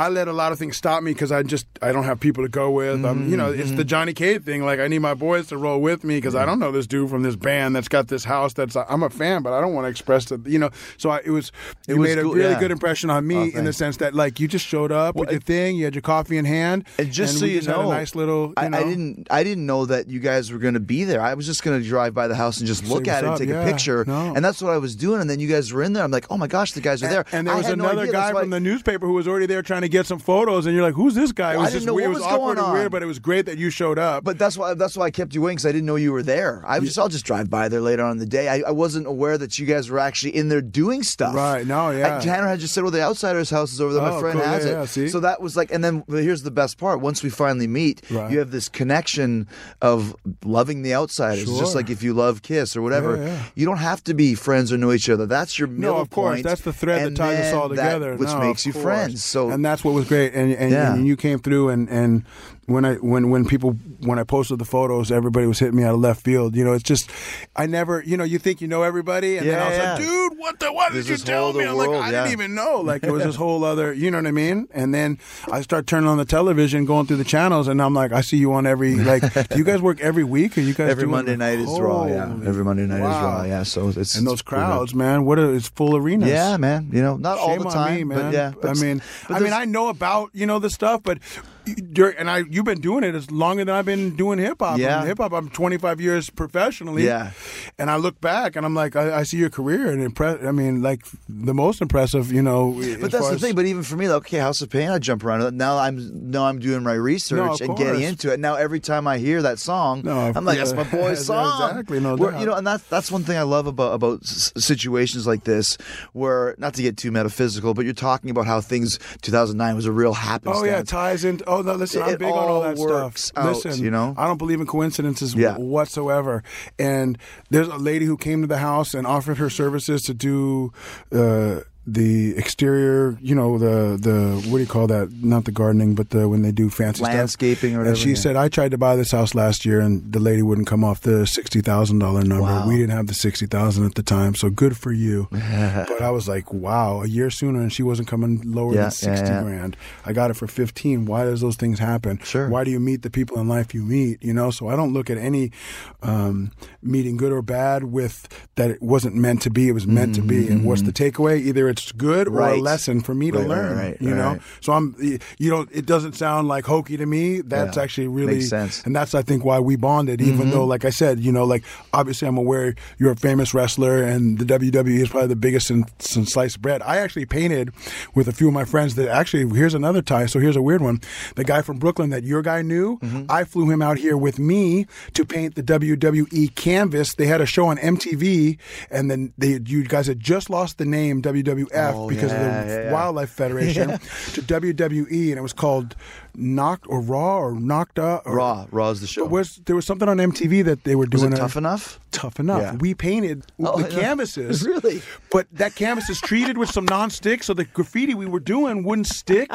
I let a lot of things stop me because I just I don't have people to go with. Um, you know, it's the Johnny Cage thing. Like I need my boys to roll with me because I don't know this dude from this band that's got this house. That's I'm a fan, but I don't want to express the you know. So I, it was It was made a cool, really yeah. good impression on me Oh, in the sense that like you just showed up with your thing, you had your coffee in hand, And just so we you just know, a nice little. You I, know, I didn't. I didn't know that you guys were going to be there. I was just going to drive by the house and just look at it, and take up, a picture, no. and that's what I was doing. And then you guys were in there. I'm like, oh my gosh, the guys are there. And there was had no another guy from the newspaper who was already there trying to get some photos, and you're like, "Who's this guy?" It Well, I was didn't just know weird. what it was was awkward going and weird, on. but it was great that you showed up. But that's why that's why I kept you waiting because I didn't know you were there. I was just I'll just drive by there later on in the day. I, I wasn't aware that you guys were actually in there doing stuff. Right, no, yeah. I, Tanner had just said, "Well, the outsiders' house is over there." My Oh, friend cool, has yeah, it. yeah, see? So that was like, and then but here's the best part: once we finally meet, Right. you have this connection of loving the outsiders. It's just like if you love Kiss or whatever, Yeah, yeah. you don't have to be friends or know each other. That's your middle No, of course. point, That's the thread that ties us all that- together. which No, makes you friends. So and that's what was great. And and, Yeah. and you came through and and when I when when people when I posted the photos, everybody was hitting me out of left field. You know, it's just I never. You know, you think you know everybody, and then I was yeah. like, dude, what the? What There's did you tell me? I'm like, I yeah. didn't even know. Like it was this whole other. You know what I mean? And then I start turning on the television, going through the channels, and I'm like, I see you on every like. do you guys work every week, or you guys every Monday night is Raw. Yeah, every Monday night is wow. Raw. Yeah, so it's And those it's pretty good. crowds, man, what a, it's full arenas. Yeah, man. You know, not all Shame the on time, me, man. but yeah. I mean, but I mean, I know about you know the stuff, but and I you've been doing it as longer than I've been doing hip hop. Yeah. hip hop. I'm 25 years professionally. Yeah. and I look back and I'm like, I, I see your career and impress. I mean, like the most impressive. You know, But that's the as- thing. But even for me, like, okay, House of Pain, I jump around. Now I'm now I'm doing my research No, and getting into it. Now every time I hear that song, No, I'm like, that's my boy's song. Exactly, no Where- You know, and that's that's one thing I love about about s- situations like this, where not to get too metaphysical, but you're talking about how things 2009 was a real happenstance. Oh yeah, ties in. Oh no, listen, I'm big on all all that stuff. out, listen, you know? I don't believe in coincidences Yeah. whatsoever. And there's a lady who came to the house and offered her services to do uh, the exterior. You know, the the what do you call that? Not the gardening, but the when they do fancy Landscaping or stuff. And she yeah. said, I tried to buy this house last year, and the lady wouldn't come off the sixty thousand dollar number. Wow. We didn't have the sixty thousand at the time, so good for you. but I was like, wow, a year sooner, and she wasn't coming lower Yeah, than sixty yeah, grand. I got it for 15. Why does those things happen? Sure. Why do you meet the people in life you meet? You know, so I don't look at any um, meeting good or bad with that it wasn't meant to be. It was meant to be. And what's the takeaway? Either it's good or a Mm-hmm. Lesson for me to Right, right, learn. right, you know, right. so I'm, you know, it doesn't sound like hokey to me. That's Yeah. actually really, Makes sense. and that's I think why we bonded. Even Mhm. though, like I said, you know, like obviously I'm aware you're a famous wrestler, and the WWE is probably the biggest since, since sliced bread. I actually painted with a few of my friends that actually here's another tie. So here's a weird one. The guy from Brooklyn that your guy knew, Mm-hmm. I flew him out here with me to paint the WWE canvas. They had a show on MTV, and then they you guys had just lost the name WWF Oh, because yeah, of the yeah. Wildlife Federation to WWE, and it was called Knocked or Raw or Knocked Up. Or, Raw, Raw is the show. Was there was something on MTV that they were Was doing it a- tough enough? Tough enough. Yeah. We painted Oh, the canvases. Really? But that canvas is treated with some non-stick, so the graffiti we were doing wouldn't stick.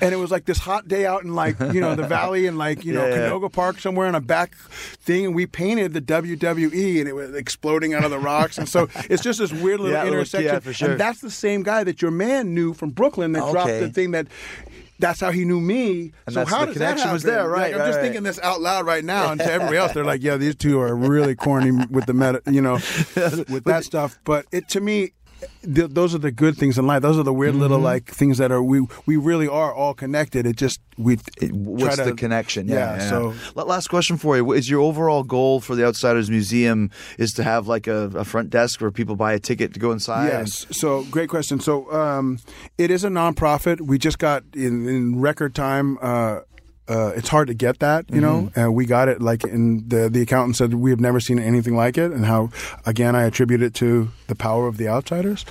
and it was like this hot day out in like you know the valley and like you know Yeah, yeah. Canoga Park somewhere on a back thing, and we painted the WWE, and it was exploding out of the rocks. And so it's just this weird little intersection. yeah, for sure. And that's the same guy that your man knew from Brooklyn that ah, dropped the thing that. That's how he knew me. And so how the does connection that was there, right, Like, I'm right, just right. thinking this out loud right now, and to everybody else, they're like, "Yeah, these two are really corny with the meta, you know, with that stuff." But it to me, th- those are the good things in life. Those are the weird little Mhm. like things that are we we really are all connected. It just we What's try to, the connection? Yeah. yeah. So last question for you: Is your overall goal for the Outsiders Museum is to have like a, a front desk where people buy a ticket to go inside? Yes. So great question. So um, it is a nonprofit. We just got in, in record time. Uh, uh, it's hard to get that, you know. Mhm. And we got it like, in the the accountant said we have never seen anything like it, and how again I attribute it to the power of the outsiders.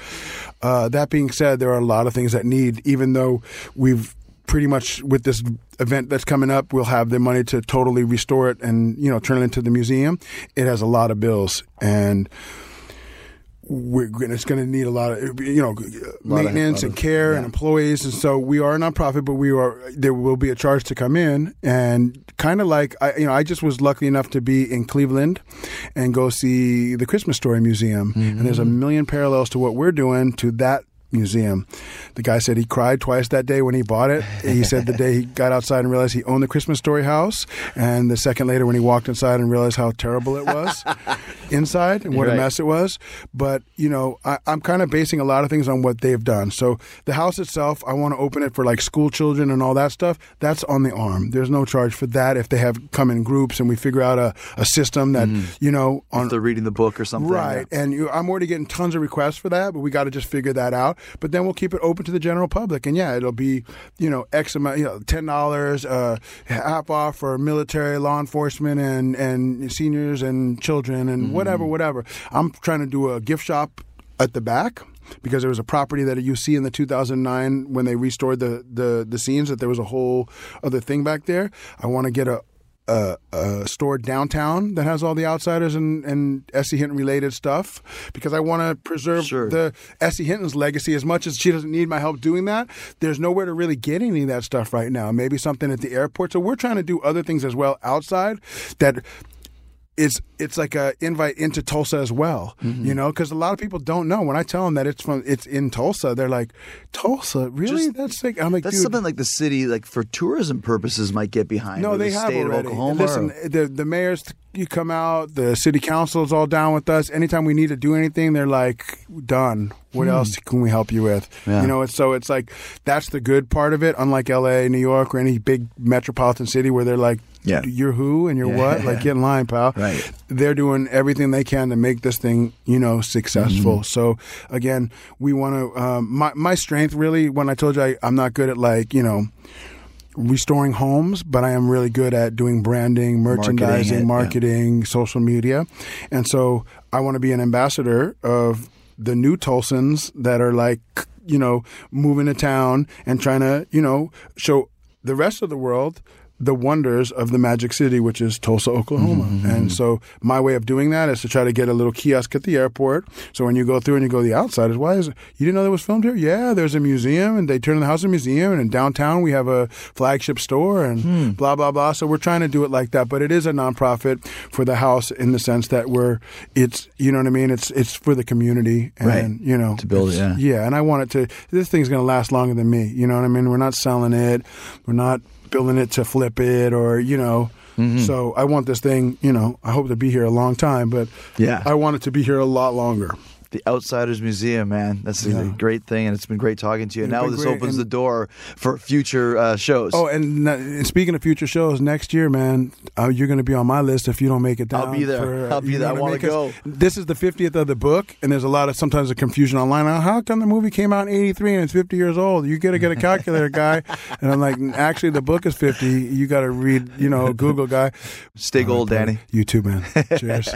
Uh, that being said, there are a lot of things that need, even though we've pretty much with this event that's coming up, we'll have the money to totally restore it and you know turn it into the museum. It has a lot of bills and we're gonna, it's going to need a lot of you know of- maintenance lot and of- care and employees and so we are a nonprofit but we are there will be a charge to come in and kind of like I you know I just was lucky enough to be in Cleveland and go see the Christmas Story Museum and there's a mm-hmm. million parallels to what we're doing to that museum. The guy said he cried twice that day when he bought it. He said the day he got outside and realized he owned the Christmas Story house, and the second later when he walked inside and realized how terrible it was inside and what Right. a mess it was. But you know, I, I'm kind of basing a lot of things on what they've done. So the house itself, I want to open it for like school children and all that stuff. That's on the arm. There's no charge for that if they have come in groups and we figure out a, a system that mm-hmm. you know on If they're reading the book or something. Right. And you, I'm already getting tons of requests for that, but we got to just figure that out. But then we'll keep it open to the general public. And yeah, it'll be, you know, X amount, you know, $10, uh, half off for military, law enforcement, and, and seniors and children and whatever, whatever. I'm trying to do a gift shop at the back. Because there was a property that you see in the 2009 when they restored the, the, the scenes that there was a whole other thing back there. I want to get a, a, a store downtown that has all the outsiders and, and S.E. Hinton related stuff because I want to preserve the S.E. Hinton's legacy as much as she doesn't need my help doing that. There's nowhere to really get any of that stuff right now. Maybe something at the airport. So we're trying to do other things as well outside that it's it's like a invite into Tulsa as well, Mm-hmm. you know, because a lot of people don't know. When I tell them that it's from it's in Tulsa, they're like, "Tulsa, really? That's sick." I'm like, That's "Dude, something like the city, like for tourism purposes, might get behind. no, they the have state already. Of Oklahoma Listen, or- the the mayors, you come out, the city council is all down with us. Anytime we need to do anything, they're like, "Done." What Hmm. else can we help you with? Yeah. You know, it's so it's like that's the good part of it. Unlike L.A., New York, or any big metropolitan city where they're like, Yeah. you're who and you're Yeah, what? Like, yeah. get in line, pal." Right. They're doing everything they can to make this thing, you know, successful. Mm-hmm. So again, we want to. Um, my my strength really, when I told you I, I'm not good at like you know restoring homes, but I am really good at doing branding, merchandising, yeah. marketing, social media. And so I want to be an ambassador of the new Tulsans that are like, you know, moving to town and trying to, you know, show the rest of the world the wonders of the magic city, which is Tulsa, Oklahoma. Mm-hmm. And so my way of doing that is to try to get a little kiosk at the airport. So when you go through and you go to the outsiders, why is it, you didn't know that was filmed here? Yeah, there's a museum and they turn the house a museum and in downtown we have a flagship store and hmm. blah, blah, blah. So we're trying to do it like that. But it is a nonprofit for the house in the sense that we're, it's, you know what I mean? It's, it's for the community and, Right. you know, To build it, yeah. yeah, and I want it to. This thing's going to last longer than me. You know what I mean? We're not selling it. We're not building it to flip it, or you know. Mm-hmm. So I want this thing. You know, I hope to be here a long time, but Yeah. I want it to be here a lot longer. The Outsiders Museum, man. That's a great thing, and it's been great talking to you. It's now this great, opens and- the door for future uh, shows. Oh, and, and speaking of future shows, next year, man, uh, you're going to be on my list if you don't make it down. I'll be there. for, I'll be there. I wanna go. This is the 50th of the book, and there's a lot of sometimes a confusion online. Uh, How come the movie came out in '83 and it's 50 years old? You got to get a calculator, guy. And I'm like, actually, the book is 50. You got to read, you know, Google, guy. Stay gold, Danny. You too, man. Cheers.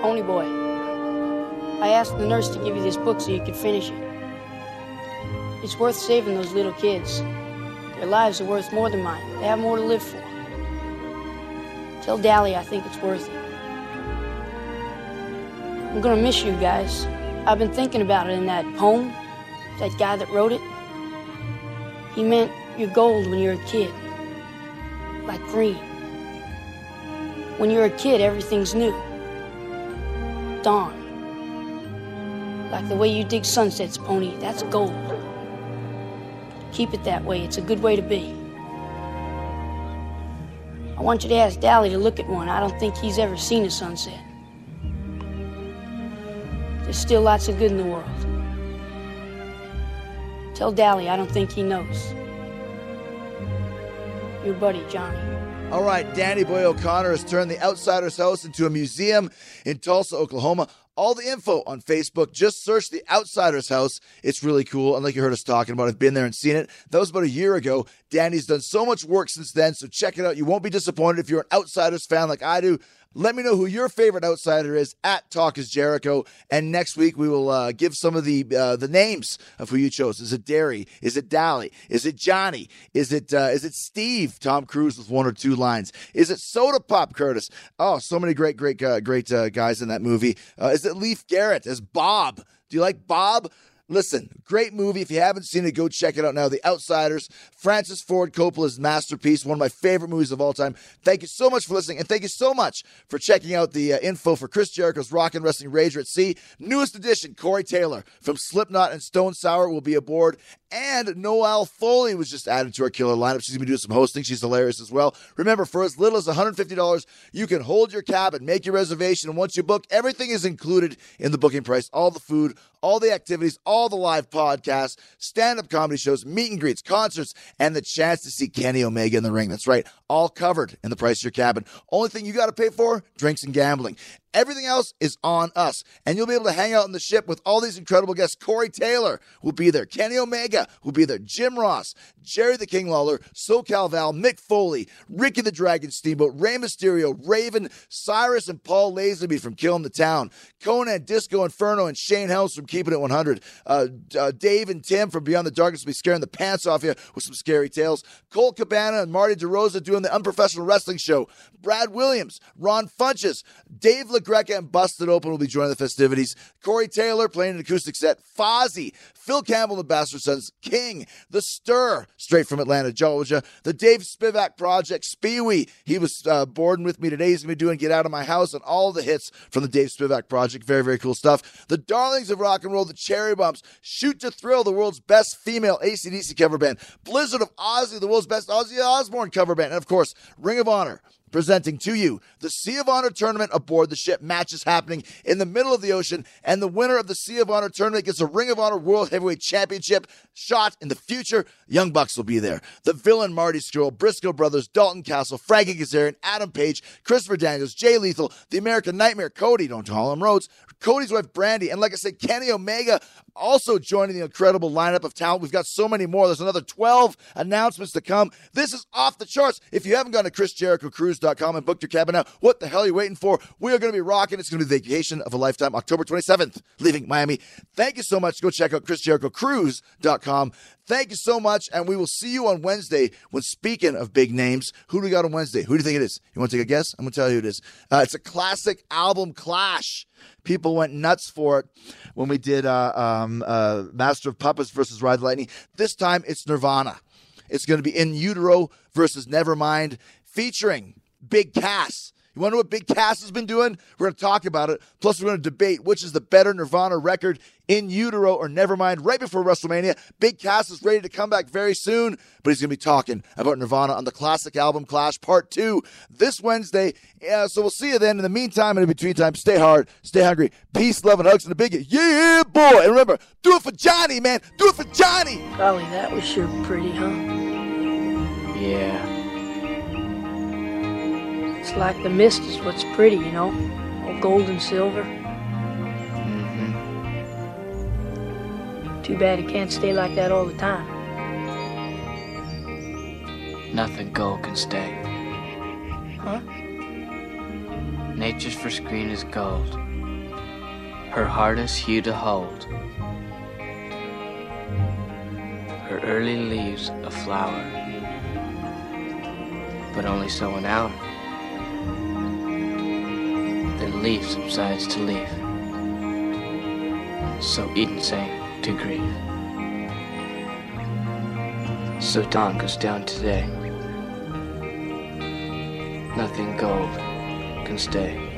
Pony boy, I asked the nurse to give you this book so you could finish it. It's worth saving those little kids. Their lives are worth more than mine. They have more to live for. Tell Dally I think it's worth it. I'm gonna miss you guys. I've been thinking about it in that poem, that guy that wrote it. He meant you're gold when you're a kid, like green. When you're a kid, everything's new. Dawn. Like the way you dig sunsets, Pony, that's gold. Keep it that way. It's a good way to be. I want you to ask Dally to look at one. I don't think he's ever seen a sunset. There's still lots of good in the world. Tell Dally I don't think he knows. Your buddy, Johnny. All right, Danny Boy O'Connor has turned the Outsider's House into a museum in Tulsa, Oklahoma. All the info on Facebook. Just search the Outsider's House. It's really cool. And like you heard us talking about, I've been there and seen it. That was about a year ago. Danny's done so much work since then, so check it out. You won't be disappointed if you're an Outsiders fan like I do. Let me know who your favorite outsider is at Talk is Jericho. And next week we will uh, give some of the uh, the names of who you chose. Is it Darry? Is it Dally? Is it Johnny? Is it uh, is it Steve? Tom Cruise with one or two lines. Is it Soda Pop Curtis? Oh, so many great great uh, great uh, guys in that movie. Uh, is it Leif Garrett as Bob? Do you like Bob? Listen, great movie. If you haven't seen it, go check it out now. The Outsiders, Francis Ford Coppola's masterpiece, one of my favorite movies of all time. Thank you so much for listening, and thank you so much for checking out the uh, info for Chris Jericho's Rock and Wrestling Rager at Sea. Newest edition, Corey Taylor from Slipknot and Stone Sour will be aboard, and Noelle Foley was just added to our killer lineup. She's gonna be doing some hosting. She's hilarious as well. Remember, for as little as $150, you can hold your cabin, make your reservation, and once you book, everything is included in the booking price. All the food, all the activities, all the live podcasts, stand-up comedy shows, meet and greets, concerts, and the chance to see Kenny Omega in the ring. That's right, all covered in the price of your cabin. Only thing you got to pay for: drinks and gambling. Everything else is on us. And you'll be able to hang out on the ship with all these incredible guests. Corey Taylor will be there. Kenny Omega will be there. Jim Ross, Jerry the King Lawler, SoCal Val, Mick Foley, Ricky the Dragon Steamboat, Rey Mysterio, Raven, Cyrus, and Paul Lazenby from Killing the Town, Konnan, Disco Inferno, and Shane House from Keeping It 100, uh, uh, Dave and Tim from Beyond the Darkness will be scaring the pants off you with some scary tales, Colt Cabana and Marty DeRosa doing the Unprofessional Wrestling Show, Brad Williams, Ron Funches, Dave LaGreca and Busted Open will be joining the festivities. Corey Taylor playing an acoustic set. Fozzy, Phil Campbell, the Bastard Sons, King, The Stir, straight from Atlanta, Georgia. The Dave Spivak Project, Speewee. He was uh, boarding with me today. He's going to be doing Get Out of My House and all the hits from the Dave Spivak Project. Very, very cool stuff. The Darlings of Rock and Roll, the Cherry Bumps, Shoot to Thrill, the world's best female ACDC cover band. Blizzard of Ozzy, the world's best Ozzy Osbourne cover band. And of course, Ring of Honor presenting to you the Sea of Honor tournament aboard the ship. Matches happening in the middle of the ocean, and the winner of the Sea of Honor tournament gets a Ring of Honor World Heavyweight Championship shot in the future. Young Bucks will be there. The villain Marty Scurll, Briscoe Brothers, Dalton Castle, Frankie Kazarian, Adam Page, Christopher Daniels, Jay Lethal, the American Nightmare, Cody, don't call him Rhodes, Cody's wife Brandi, and like I said, Kenny Omega also joining the incredible lineup of talent. We've got so many more. There's another 12 announcements to come. This is off the charts. If you haven't gone to ChrisJerichoCruise.com and booked your cabin now, what the hell are you waiting for? We are going to be rocking. It's going to be the vacation of a lifetime, October 27th, leaving Miami. Thank you so much. Go check out ChrisJerichoCruise.com. Thank you so much, and we will see you on Wednesday. When speaking of big names, who do we got on Wednesday? Who do you think it is? You want to take a guess? I'm going to tell you who it is. Uh, it's a classic album clash. People went nuts for it when we did uh, um, uh, Master of Puppets versus Ride the Lightning. This time it's Nirvana. It's going to be In Utero versus Nevermind, featuring Big Cass. You wonder what Big Cass has been doing? We're going to talk about it. Plus, we're going to debate which is the better Nirvana record, In Utero or Nevermind, right before WrestleMania. Big Cass is ready to come back very soon, but he's going to be talking about Nirvana on the classic album Clash Part 2 this Wednesday. Yeah, so we'll see you then. In the meantime, and in between time, stay hard, stay hungry. Peace, love, and hugs, and a big yeah, boy. And remember, do it for Johnny, man. Do it for Johnny. Golly, that was sure pretty, huh? Yeah. It's like the mist is what's pretty, you know? All gold and silver. Mm-hmm. Too bad it can't stay like that all the time. Nothing gold can stay. Huh? Nature's first green is gold. Her hardest hue to hold. Her early leaves a flower. But only so an hour. Then leaf subsides to leaf. So Eden sank to grief. So dawn goes down today. Nothing gold can stay.